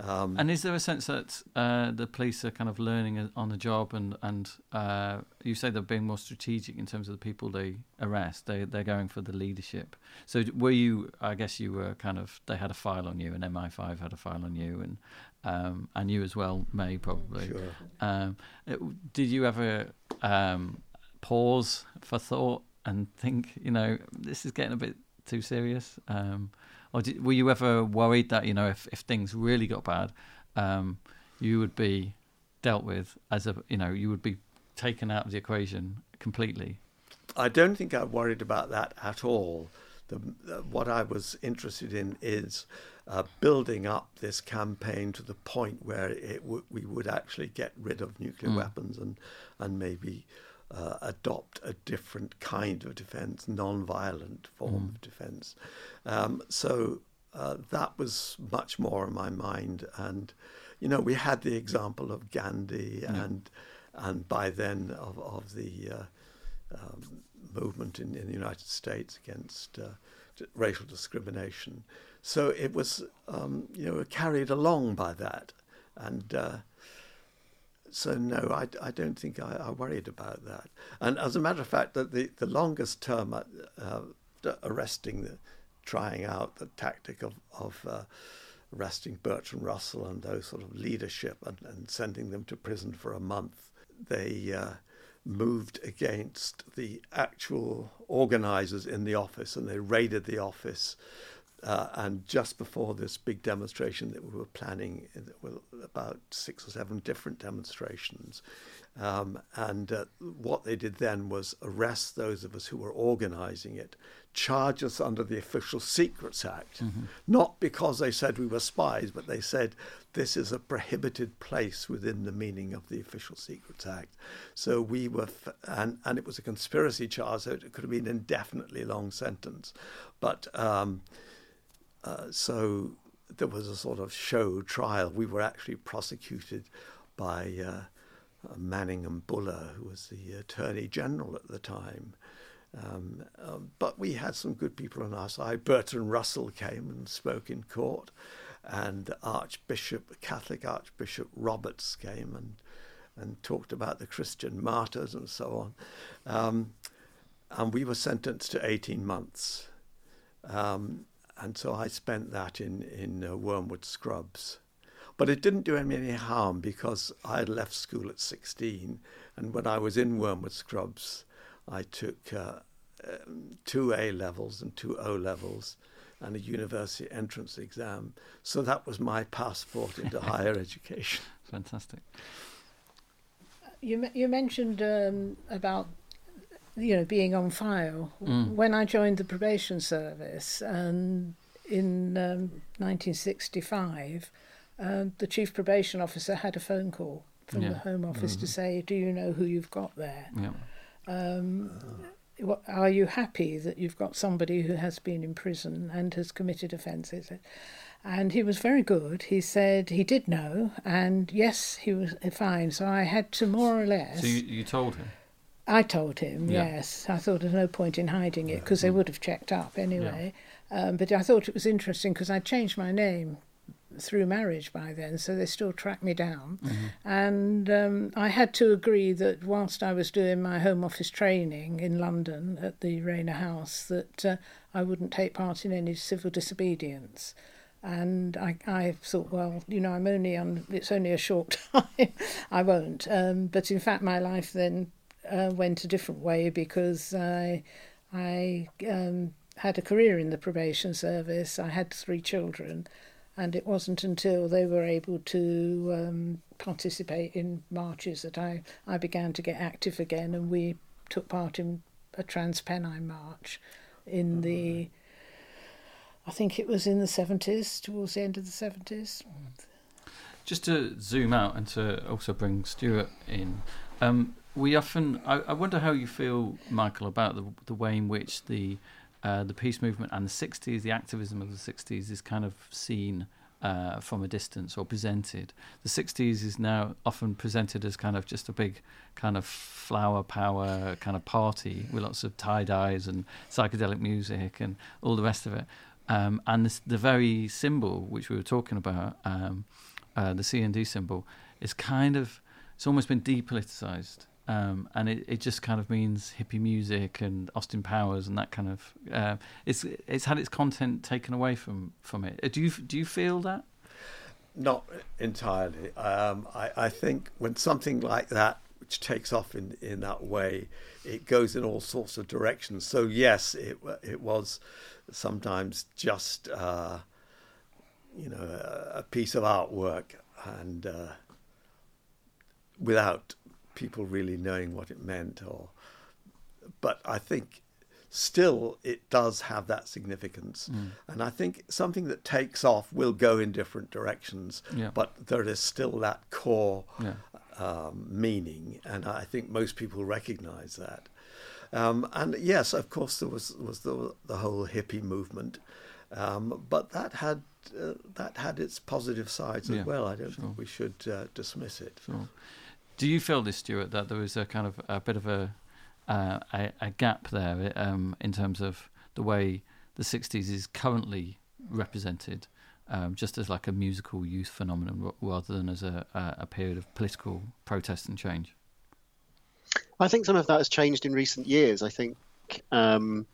Um, and is there a sense that uh, the police are kind of learning on the job, and and uh, you say they're being more strategic in terms of the people they arrest? They they're going for the leadership. So were you? I guess you were kind of. They had a file on you, and MI5 had a file on you, and um, and you as well, Mai probably. Sure. Um, it, did you ever um, pause for thought and think, you know, this is getting a bit too serious? Um, or did, were you ever worried that you know if, if things really got bad, um, you would be dealt with as a you know you would be taken out of the equation completely? I don't think I worried about that at all. The, what I was interested in is uh, building up this campaign to the point where it w- we would actually get rid of nuclear mm. weapons and and maybe uh, adopt a different kind of defense, non-violent form mm. of defense. Um, so uh, that was much more in my mind. And, you know, we had the example of Gandhi yeah. and, and by then of, of the uh, um, movement in, in, the United States against uh, racial discrimination. So it was, um, you know, carried along by that. And uh, so no, I, I don't think I, I, worried about that. And as a matter of fact, that the, the longest term uh, uh, arresting, the, trying out the tactic of of uh, arresting Bertrand Russell and those sort of leadership and, and sending them to prison for a month, they uh, moved against the actual organisers in the office, and they raided the office. Uh, and just before this big demonstration that we were planning, were about six or seven different demonstrations. Um, and uh, what they did then was arrest those of us who were organising it, charge us under the Official Secrets Act, mm-hmm. not because they said we were spies, but they said this is a prohibited place within the meaning of the Official Secrets Act. So we were, f- and, and it was a conspiracy charge, so it could have been an indefinitely long sentence. But um, uh, so there was a sort of show trial. We were actually prosecuted by. Uh, uh, Manningham-Buller, who was the Attorney General at the time. Um, um, but we had some good people on our side. Bertrand Russell came and spoke in court, and Archbishop, Catholic Archbishop Roberts came and and talked about the Christian martyrs and so on. Um, and we were sentenced to 18 months. Um, and so I spent that in, in uh, Wormwood Scrubs. But it didn't do him any harm because I had left school at 16, and when I was in Wormwood Scrubs, I took uh, um, two A levels and two O levels and a university entrance exam. So that was my passport into higher education. Fantastic. You you mentioned um, about you know being on file. Mm. When I joined the probation service, and in um, 1965 uh, the chief probation officer had a phone call from yeah. the Home Office mm-hmm. to say, "Do you know who you've got there? Yeah. Um, are you happy that you've got somebody who has been in prison and has committed offences? And he was very good. He said he did know, and yes, he was fine. So I had to more or less. So you, you told him. I told him, yeah. yes. I thought there's no point in hiding it because they would have checked up anyway. Yeah. Um, but I thought it was interesting because I changed my name through marriage by then, so they still tracked me down. Mm-hmm. And um, I had to agree that whilst I was doing my Home Office training in London at the Rainer House, that uh, I wouldn't take part in any civil disobedience. And I, I thought, well, you know, I'm only on, it's only a short time, I won't. Um, but in fact, my life then uh, went a different way because I, I um, had a career in the probation service. I had three children, and it wasn't until they were able to um, participate in marches that I, I began to get active again, and we took part in a Transpennine march in the, I think it was in the 70s, towards the end of the 70s. Just to zoom out and to also bring Stuart in, um, we often, I, I, wonder how you feel, Michael, about the, the way in which the uh, the peace movement and the 60s, the activism of the 60s is kind of seen uh, from a distance or presented. The 60s is now often presented as kind of just a big kind of flower power kind of party with lots of tie dyes and psychedelic music and all the rest of it. Um, and this, the very symbol which we were talking about, um, uh, the CND symbol, is kind of, it's almost been depoliticized. Um, and it, it just kind of means hippie music and Austin Powers and that kind of. Uh, it's it's had its content taken away from from it. Do you do you feel that? Not entirely. Um, I I think when something like that which takes off in in that way, it goes in all sorts of directions. So yes, it it was sometimes just uh, you know a, a, piece of artwork and uh, without people really knowing what it meant or but I think still it does have that significance mm. and I think something that takes off will go in different directions yeah. but there is still that core yeah. um, meaning and I think most people recognize that um, and yes of course there was was the, the whole hippie movement um, but that had uh, that had its positive sides yeah, as well I don't sure. think we should uh, dismiss it sure. Do you feel this, Stuart, that there was a kind of a bit of a uh, a, a, gap there um, in terms of the way the '60s is currently represented, um, just as like a musical youth phenomenon rather than as a, a period of political protest and change? I think some of that has changed in recent years. I think um,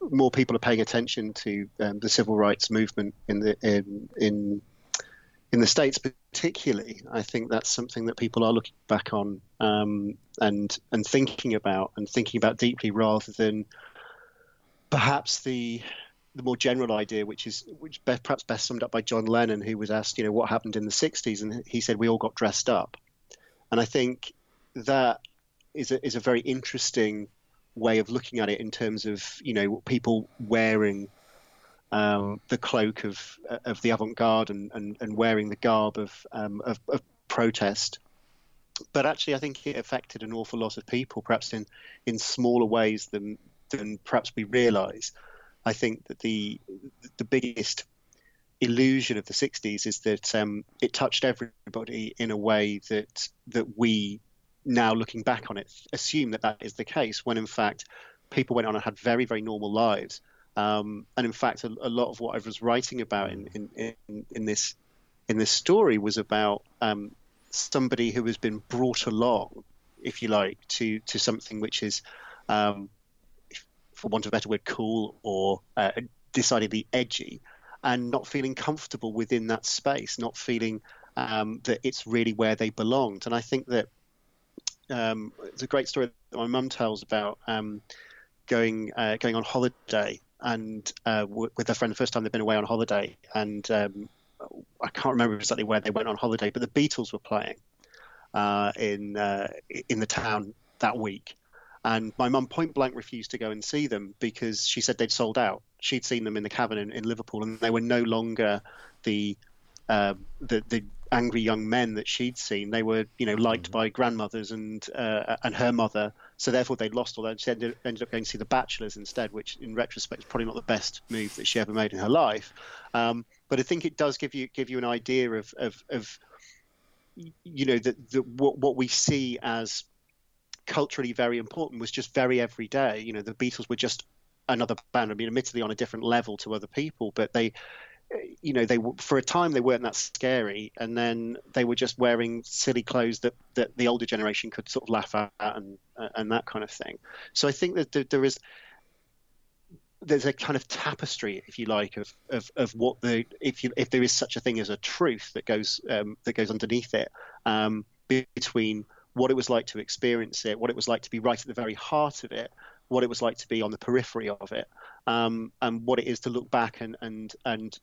more people are paying attention to um, the civil rights movement in the in in in the states particularly, I think that's something that people are looking back on um, and and thinking about and thinking about deeply, rather than perhaps the the more general idea, which is which perhaps best summed up by John Lennon, who was asked, you know, what happened in the '60s, and he said we all got dressed up, and I think that is a, is a very interesting way of looking at it in terms of you know people wearing um, the cloak of of the avant-garde and, and, and wearing the garb of, um, of, of protest. But actually, I think it affected an awful lot of people, perhaps in, in smaller ways than than perhaps we realise. I think that the the biggest illusion of the 60s is that um, it touched everybody in a way that that we now looking back on it assume that that is the case when in fact people went on and had very very normal lives um, and in fact, a, a, lot of what I was writing about in, in, in, in this in this story was about um, somebody who has been brought along, if you like, to to something which is, um, for want of a better word, cool or uh, decidedly edgy, and not feeling comfortable within that space, not feeling um, that it's really where they belonged. And I think that um, it's a great story that my mum tells about um, going uh, going on holiday and uh, w- with a friend the first time they'd been away on holiday, and um, I can't remember exactly where they went on holiday, but the Beatles were playing uh, in uh, in the town that week, and my mum point blank refused to go and see them because she said they'd sold out. She'd seen them in the Cavern in, in Liverpool, and they were no longer the uh, the, the angry young men that she'd seen. They were, you know, liked mm. by grandmothers and uh, and her mother. So therefore, they'd lost all that. She ended, ended, up going to see The Bachelors instead, which in retrospect is probably not the best move that she ever made in her life. Um, but I think it does give you give you an idea of of, of you know that what what we see as culturally very important was just very everyday. You know, the Beatles were just another band. I mean, admittedly on a different level to other people, but they you know they for a time they weren't that scary and then they were just wearing silly clothes that, that the older generation could sort of laugh at and and that kind of thing. So i think that there is there's a kind of tapestry if you like of, of, of what the if you if there is such a thing as a truth that goes um, that goes underneath it um, between what it was like to experience it what it was like to be right at the very heart of it what it was like to be on the periphery of it um, and what it is to look back and and and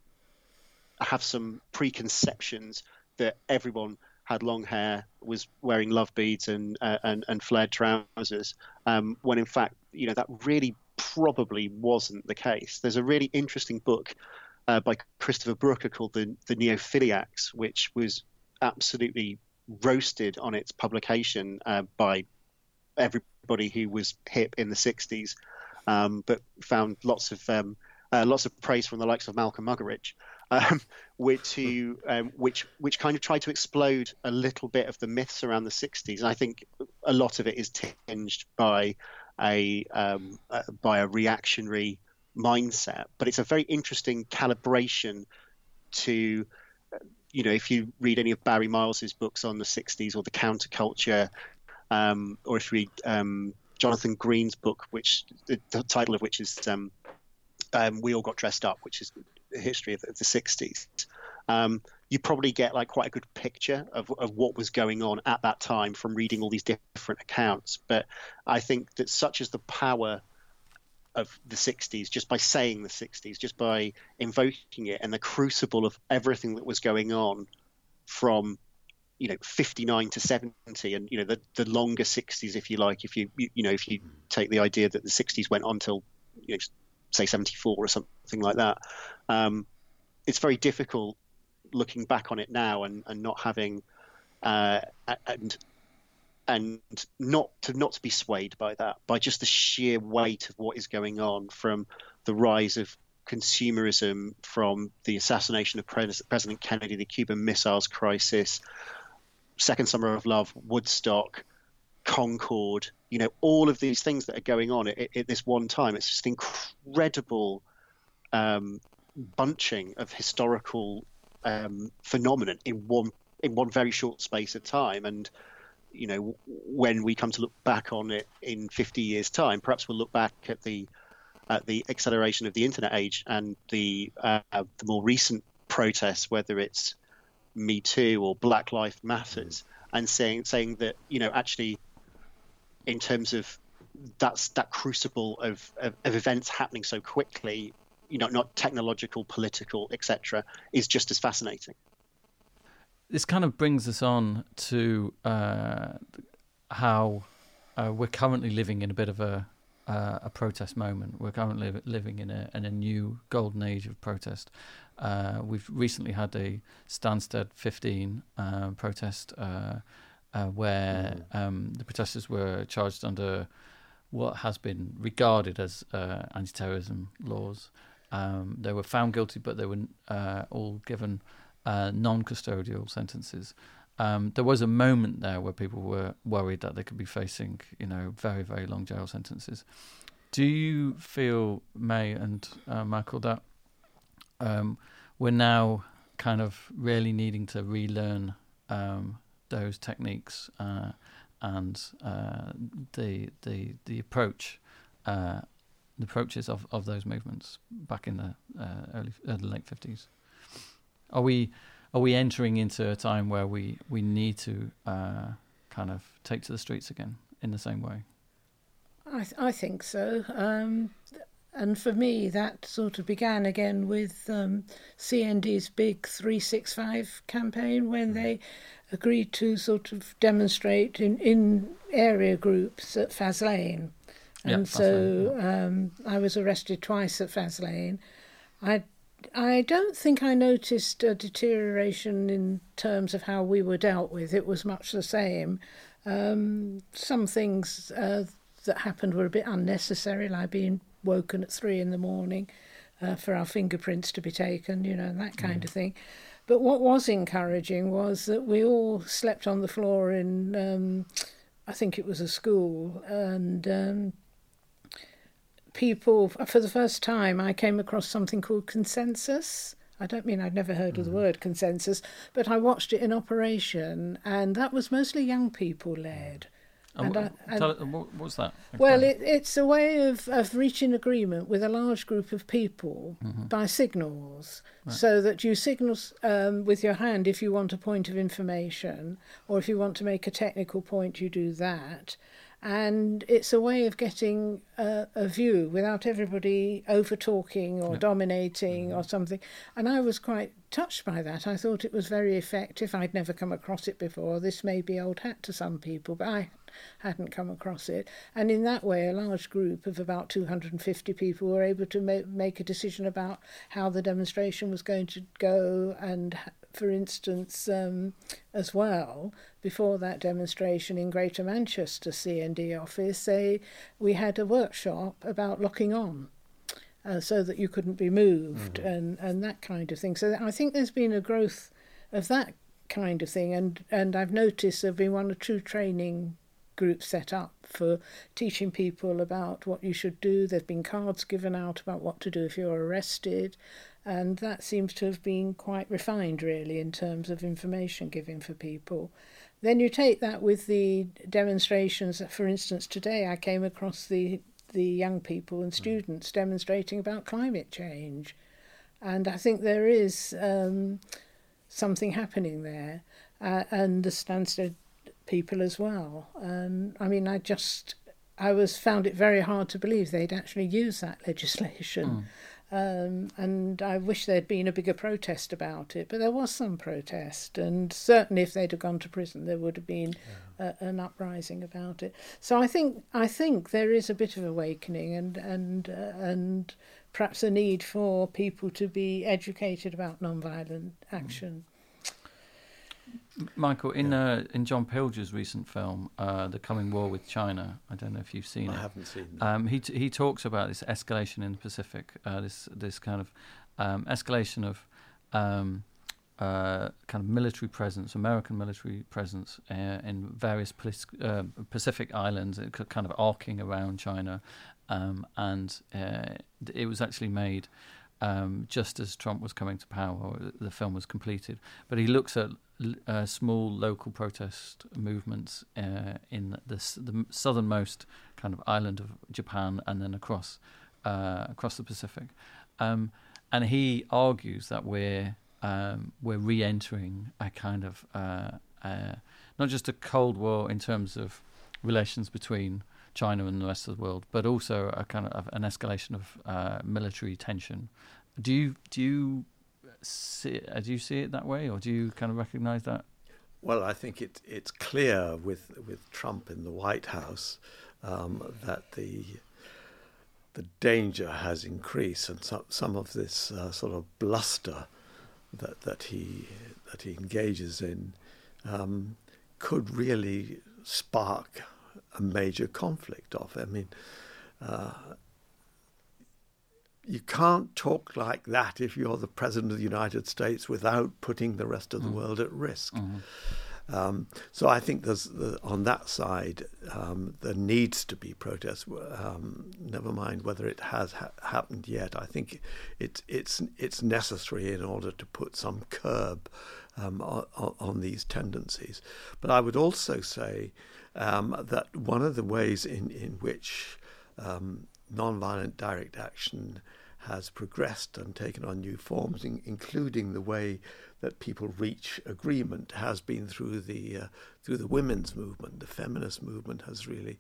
have some preconceptions that everyone had long hair, was wearing love beads and uh, and, and flared trousers, um, when in fact, you know, that really probably wasn't the case. There's a really interesting book uh, by Christopher Booker called the the Neophiliacs, which was absolutely roasted on its publication uh, by everybody who was hip in the 60s, um, but found lots of um, uh, lots of praise from the likes of Malcolm Muggeridge um, which to um, which which kind of tried to explode a little bit of the myths around the 60s. And I think a lot of it is tinged by a um, uh, by a reactionary mindset. But it's a very interesting calibration to you know if you read any of Barry Miles's books on the 60s or the counterculture, um, or if you read um, Jonathon Green's book, which the, the, title of which is um, um, "We All Got Dressed Up," which is history of the 60s, um, you probably get like quite a good picture of, of what was going on at that time from reading all these different accounts. But I think that such is the power of the 60s just by saying the 60s, just by invoking it and the crucible of everything that was going on from you know 59 to 70 and you know the the longer 60s if you like if you you, you know if you take the idea that the 60s went on till you know say 74 or something like that. Um, it's very difficult looking back on it now and, and not having uh, and and not to not to be swayed by that by just the sheer weight of what is going on from the rise of consumerism from the assassination of President Kennedy, the Cuban Missiles Crisis, Second Summer of Love, Woodstock, Concorde, you know, all of these things that are going on at, at this one time. It's just incredible um, bunching of historical um, phenomenon in one in one very short space of time. And you know, when we come to look back on it in 50 years' time, perhaps we'll look back at the at the acceleration of the internet age and the uh, the more recent protests, whether it's Me Too or Black Lives Matters, and saying saying that you know actually, in terms of that's that crucible of, of, of events happening so quickly, you know, not technological, political, etc., is just as fascinating. This kind of brings us on to uh, how uh, we're currently living in a bit of a uh, a protest moment. We're currently living in a in a new golden age of protest. Uh, we've recently had a Stansted 15 uh, protest uh, uh, where mm. um, the protesters were charged under what has been regarded as uh, anti-terrorism laws. Um, they were found guilty, but they were all given non-custodial sentences. Um, there was a moment there where people were worried that they could be facing, you know, very, very long jail sentences. Do you feel, Mai and uh, Michael, that um, we're now kind of really needing to relearn um, those techniques uh, and uh, the the the approach, uh, the approaches of, of those movements back in the uh, early, early late fifties? Are we are we entering into a time where we we need to uh, kind of take to the streets again in the same way? I th- I think so. Um, and for me, that sort of began again with um, CND's big 365 campaign when mm-hmm. they agreed to sort of demonstrate in, in area groups at Faslane. And yeah, so um, I was arrested twice at Faslane. I I don't think I noticed a deterioration in terms of how we were dealt with. It was much the same. Um, some things uh, that happened were a bit unnecessary, like being woken at three in the morning uh, for our fingerprints to be taken, you know, and that kind mm. of thing. But what was encouraging was that we all slept on the floor in, um, I think it was a school, and um, people, for the first time, I came across something called consensus. I don't mean I'd never heard mm. of the mm. word consensus, but I watched it in operation, and that was mostly young people led. And, and, I, and tell, what, what's that? Well, it, it's a way of, of reaching agreement with a large group of people mm-hmm. by signals, right. so that you signal um, with your hand if you want a point of information, or if you want to make a technical point, you do that and it's a way of getting a, a view without everybody over talking or dominating mm-hmm. or something. And I was quite touched by that. I thought it was very effective. I'd never come across it before. This may be old hat to some people, but I hadn't come across it. And in that way, a large group of about 250 people were able to ma- make a decision about how the demonstration was going to go and for instance, um, as well, before that demonstration in Greater Manchester CND office, they, we had a workshop about locking on. Uh, so that you couldn't be moved mm-hmm. and, and that kind of thing. So I think there's been a growth of that kind of thing, and, and I've noticed there've been one or two training groups set up for teaching people about what you should do. There've been cards given out about what to do if you're arrested, and that seems to have been quite refined, really, in terms of information giving for people. Then you take that with the demonstrations. For instance, today I came across the the young people and students demonstrating about climate change, and I think there is um, something happening there, uh, and the Stansted people as well. And I mean, I just I was found it very hard to believe they'd actually use that legislation. Mm. Um, and I wish there'd been a bigger protest about it, but there was some protest, and certainly if they'd have gone to prison, there would have been yeah. a, an uprising about it. So I think I think there is a bit of awakening, and and uh, and perhaps a need for people to be educated about non-violent action. Michael, in uh, in John Pilger's recent film, uh, "The Coming War with China," I don't know if you've seen I it. I haven't seen. it. Um, he t- he talks about this escalation in the Pacific, uh, this this kind of um, escalation of um, uh, kind of military presence, American military presence uh, in various uh, Pacific islands, kind of arcing around China, um, and it was actually made. Um, just as Trump was coming to power, the film was completed. But he looks at uh, small local protest movements uh, in the, the southernmost kind of island of Japan and then across uh, across the Pacific. Um, and he argues that we're um, we're re-entering a kind of uh, uh, not just a cold war in terms of relations between China and the rest of the world, but also a kind of an escalation of uh, military tension. Do you do you see uh, do you see it that way, or do you kind of recognise that? Well, I think it, it's clear with with Trump in the White House um, that the the danger has increased, and some some of this uh, sort of bluster that that he that he engages in um, could really spark a major conflict of. I mean, uh, you can't talk like that if you're the president of the United States without putting the rest of the mm. world at risk. Mm-hmm. Um, so I think there's the, on that side um, there needs to be protest. Um, never mind whether it has ha- happened yet. I think it's it's it's necessary in order to put some curb um, on, on, these tendencies. But I would also say um, that one of the ways in in which um, nonviolent direct action has progressed and taken on new forms, in, including the way that people reach agreement, has been through the uh, through the women's movement. The feminist movement has really,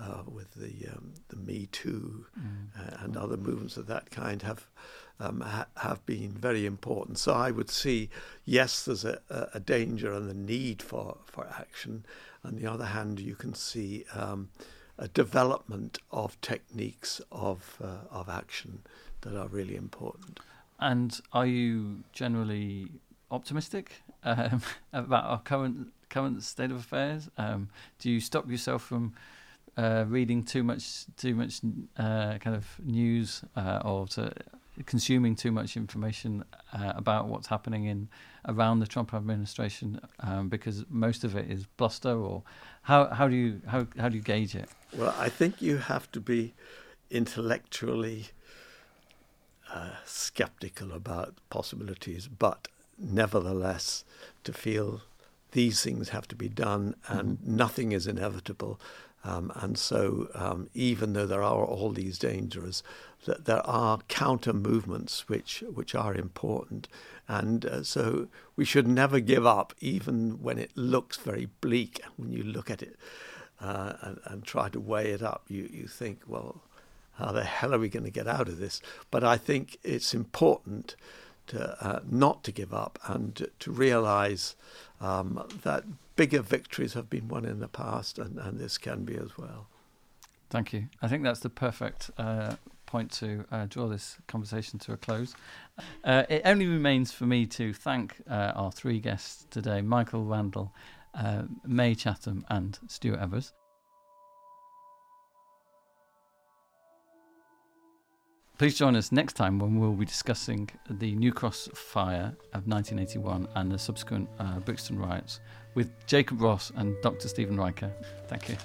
uh, with the um, the Me Too mm. uh, and other movements of that kind, have um, ha- have been very important. So I would see, yes, there's a, a, danger and the need for for action. On the other hand, you can see. Um, development of techniques of uh, of action that are really important. And are you generally optimistic um, about our current current state of affairs? Um, do you stop yourself from uh, reading too much too much uh, kind of news uh, or to consuming too much information uh, about what's happening in around the Trump administration um, because most of it is bluster or how how do you how how do you gauge it? Well, I think you have to be intellectually uh, skeptical about possibilities, but nevertheless to feel these things have to be done and mm-hmm. nothing is inevitable. Um, and so, um, even though there are all these dangers, that there are counter movements which which are important, and uh, so we should never give up, even when it looks very bleak. When you look at it uh, and, and, try to weigh it up, you you think, well, how the hell are we going to get out of this? But I think it's important to uh, not to give up and to realize um, that bigger victories have been won in the past, and, and this can be as well. Thank you. I think that's the perfect uh, point to uh, draw this conversation to a close. Uh, it only remains for me to thank uh, our three guests today Michael Randle, uh, Mai Chatham, and Stuart Evers. Please join us next time when we'll be discussing the New Cross fire of 1981 and the subsequent uh, Brixton riots with Jacob Ross and Dr. Stephen Reicher. Thank you.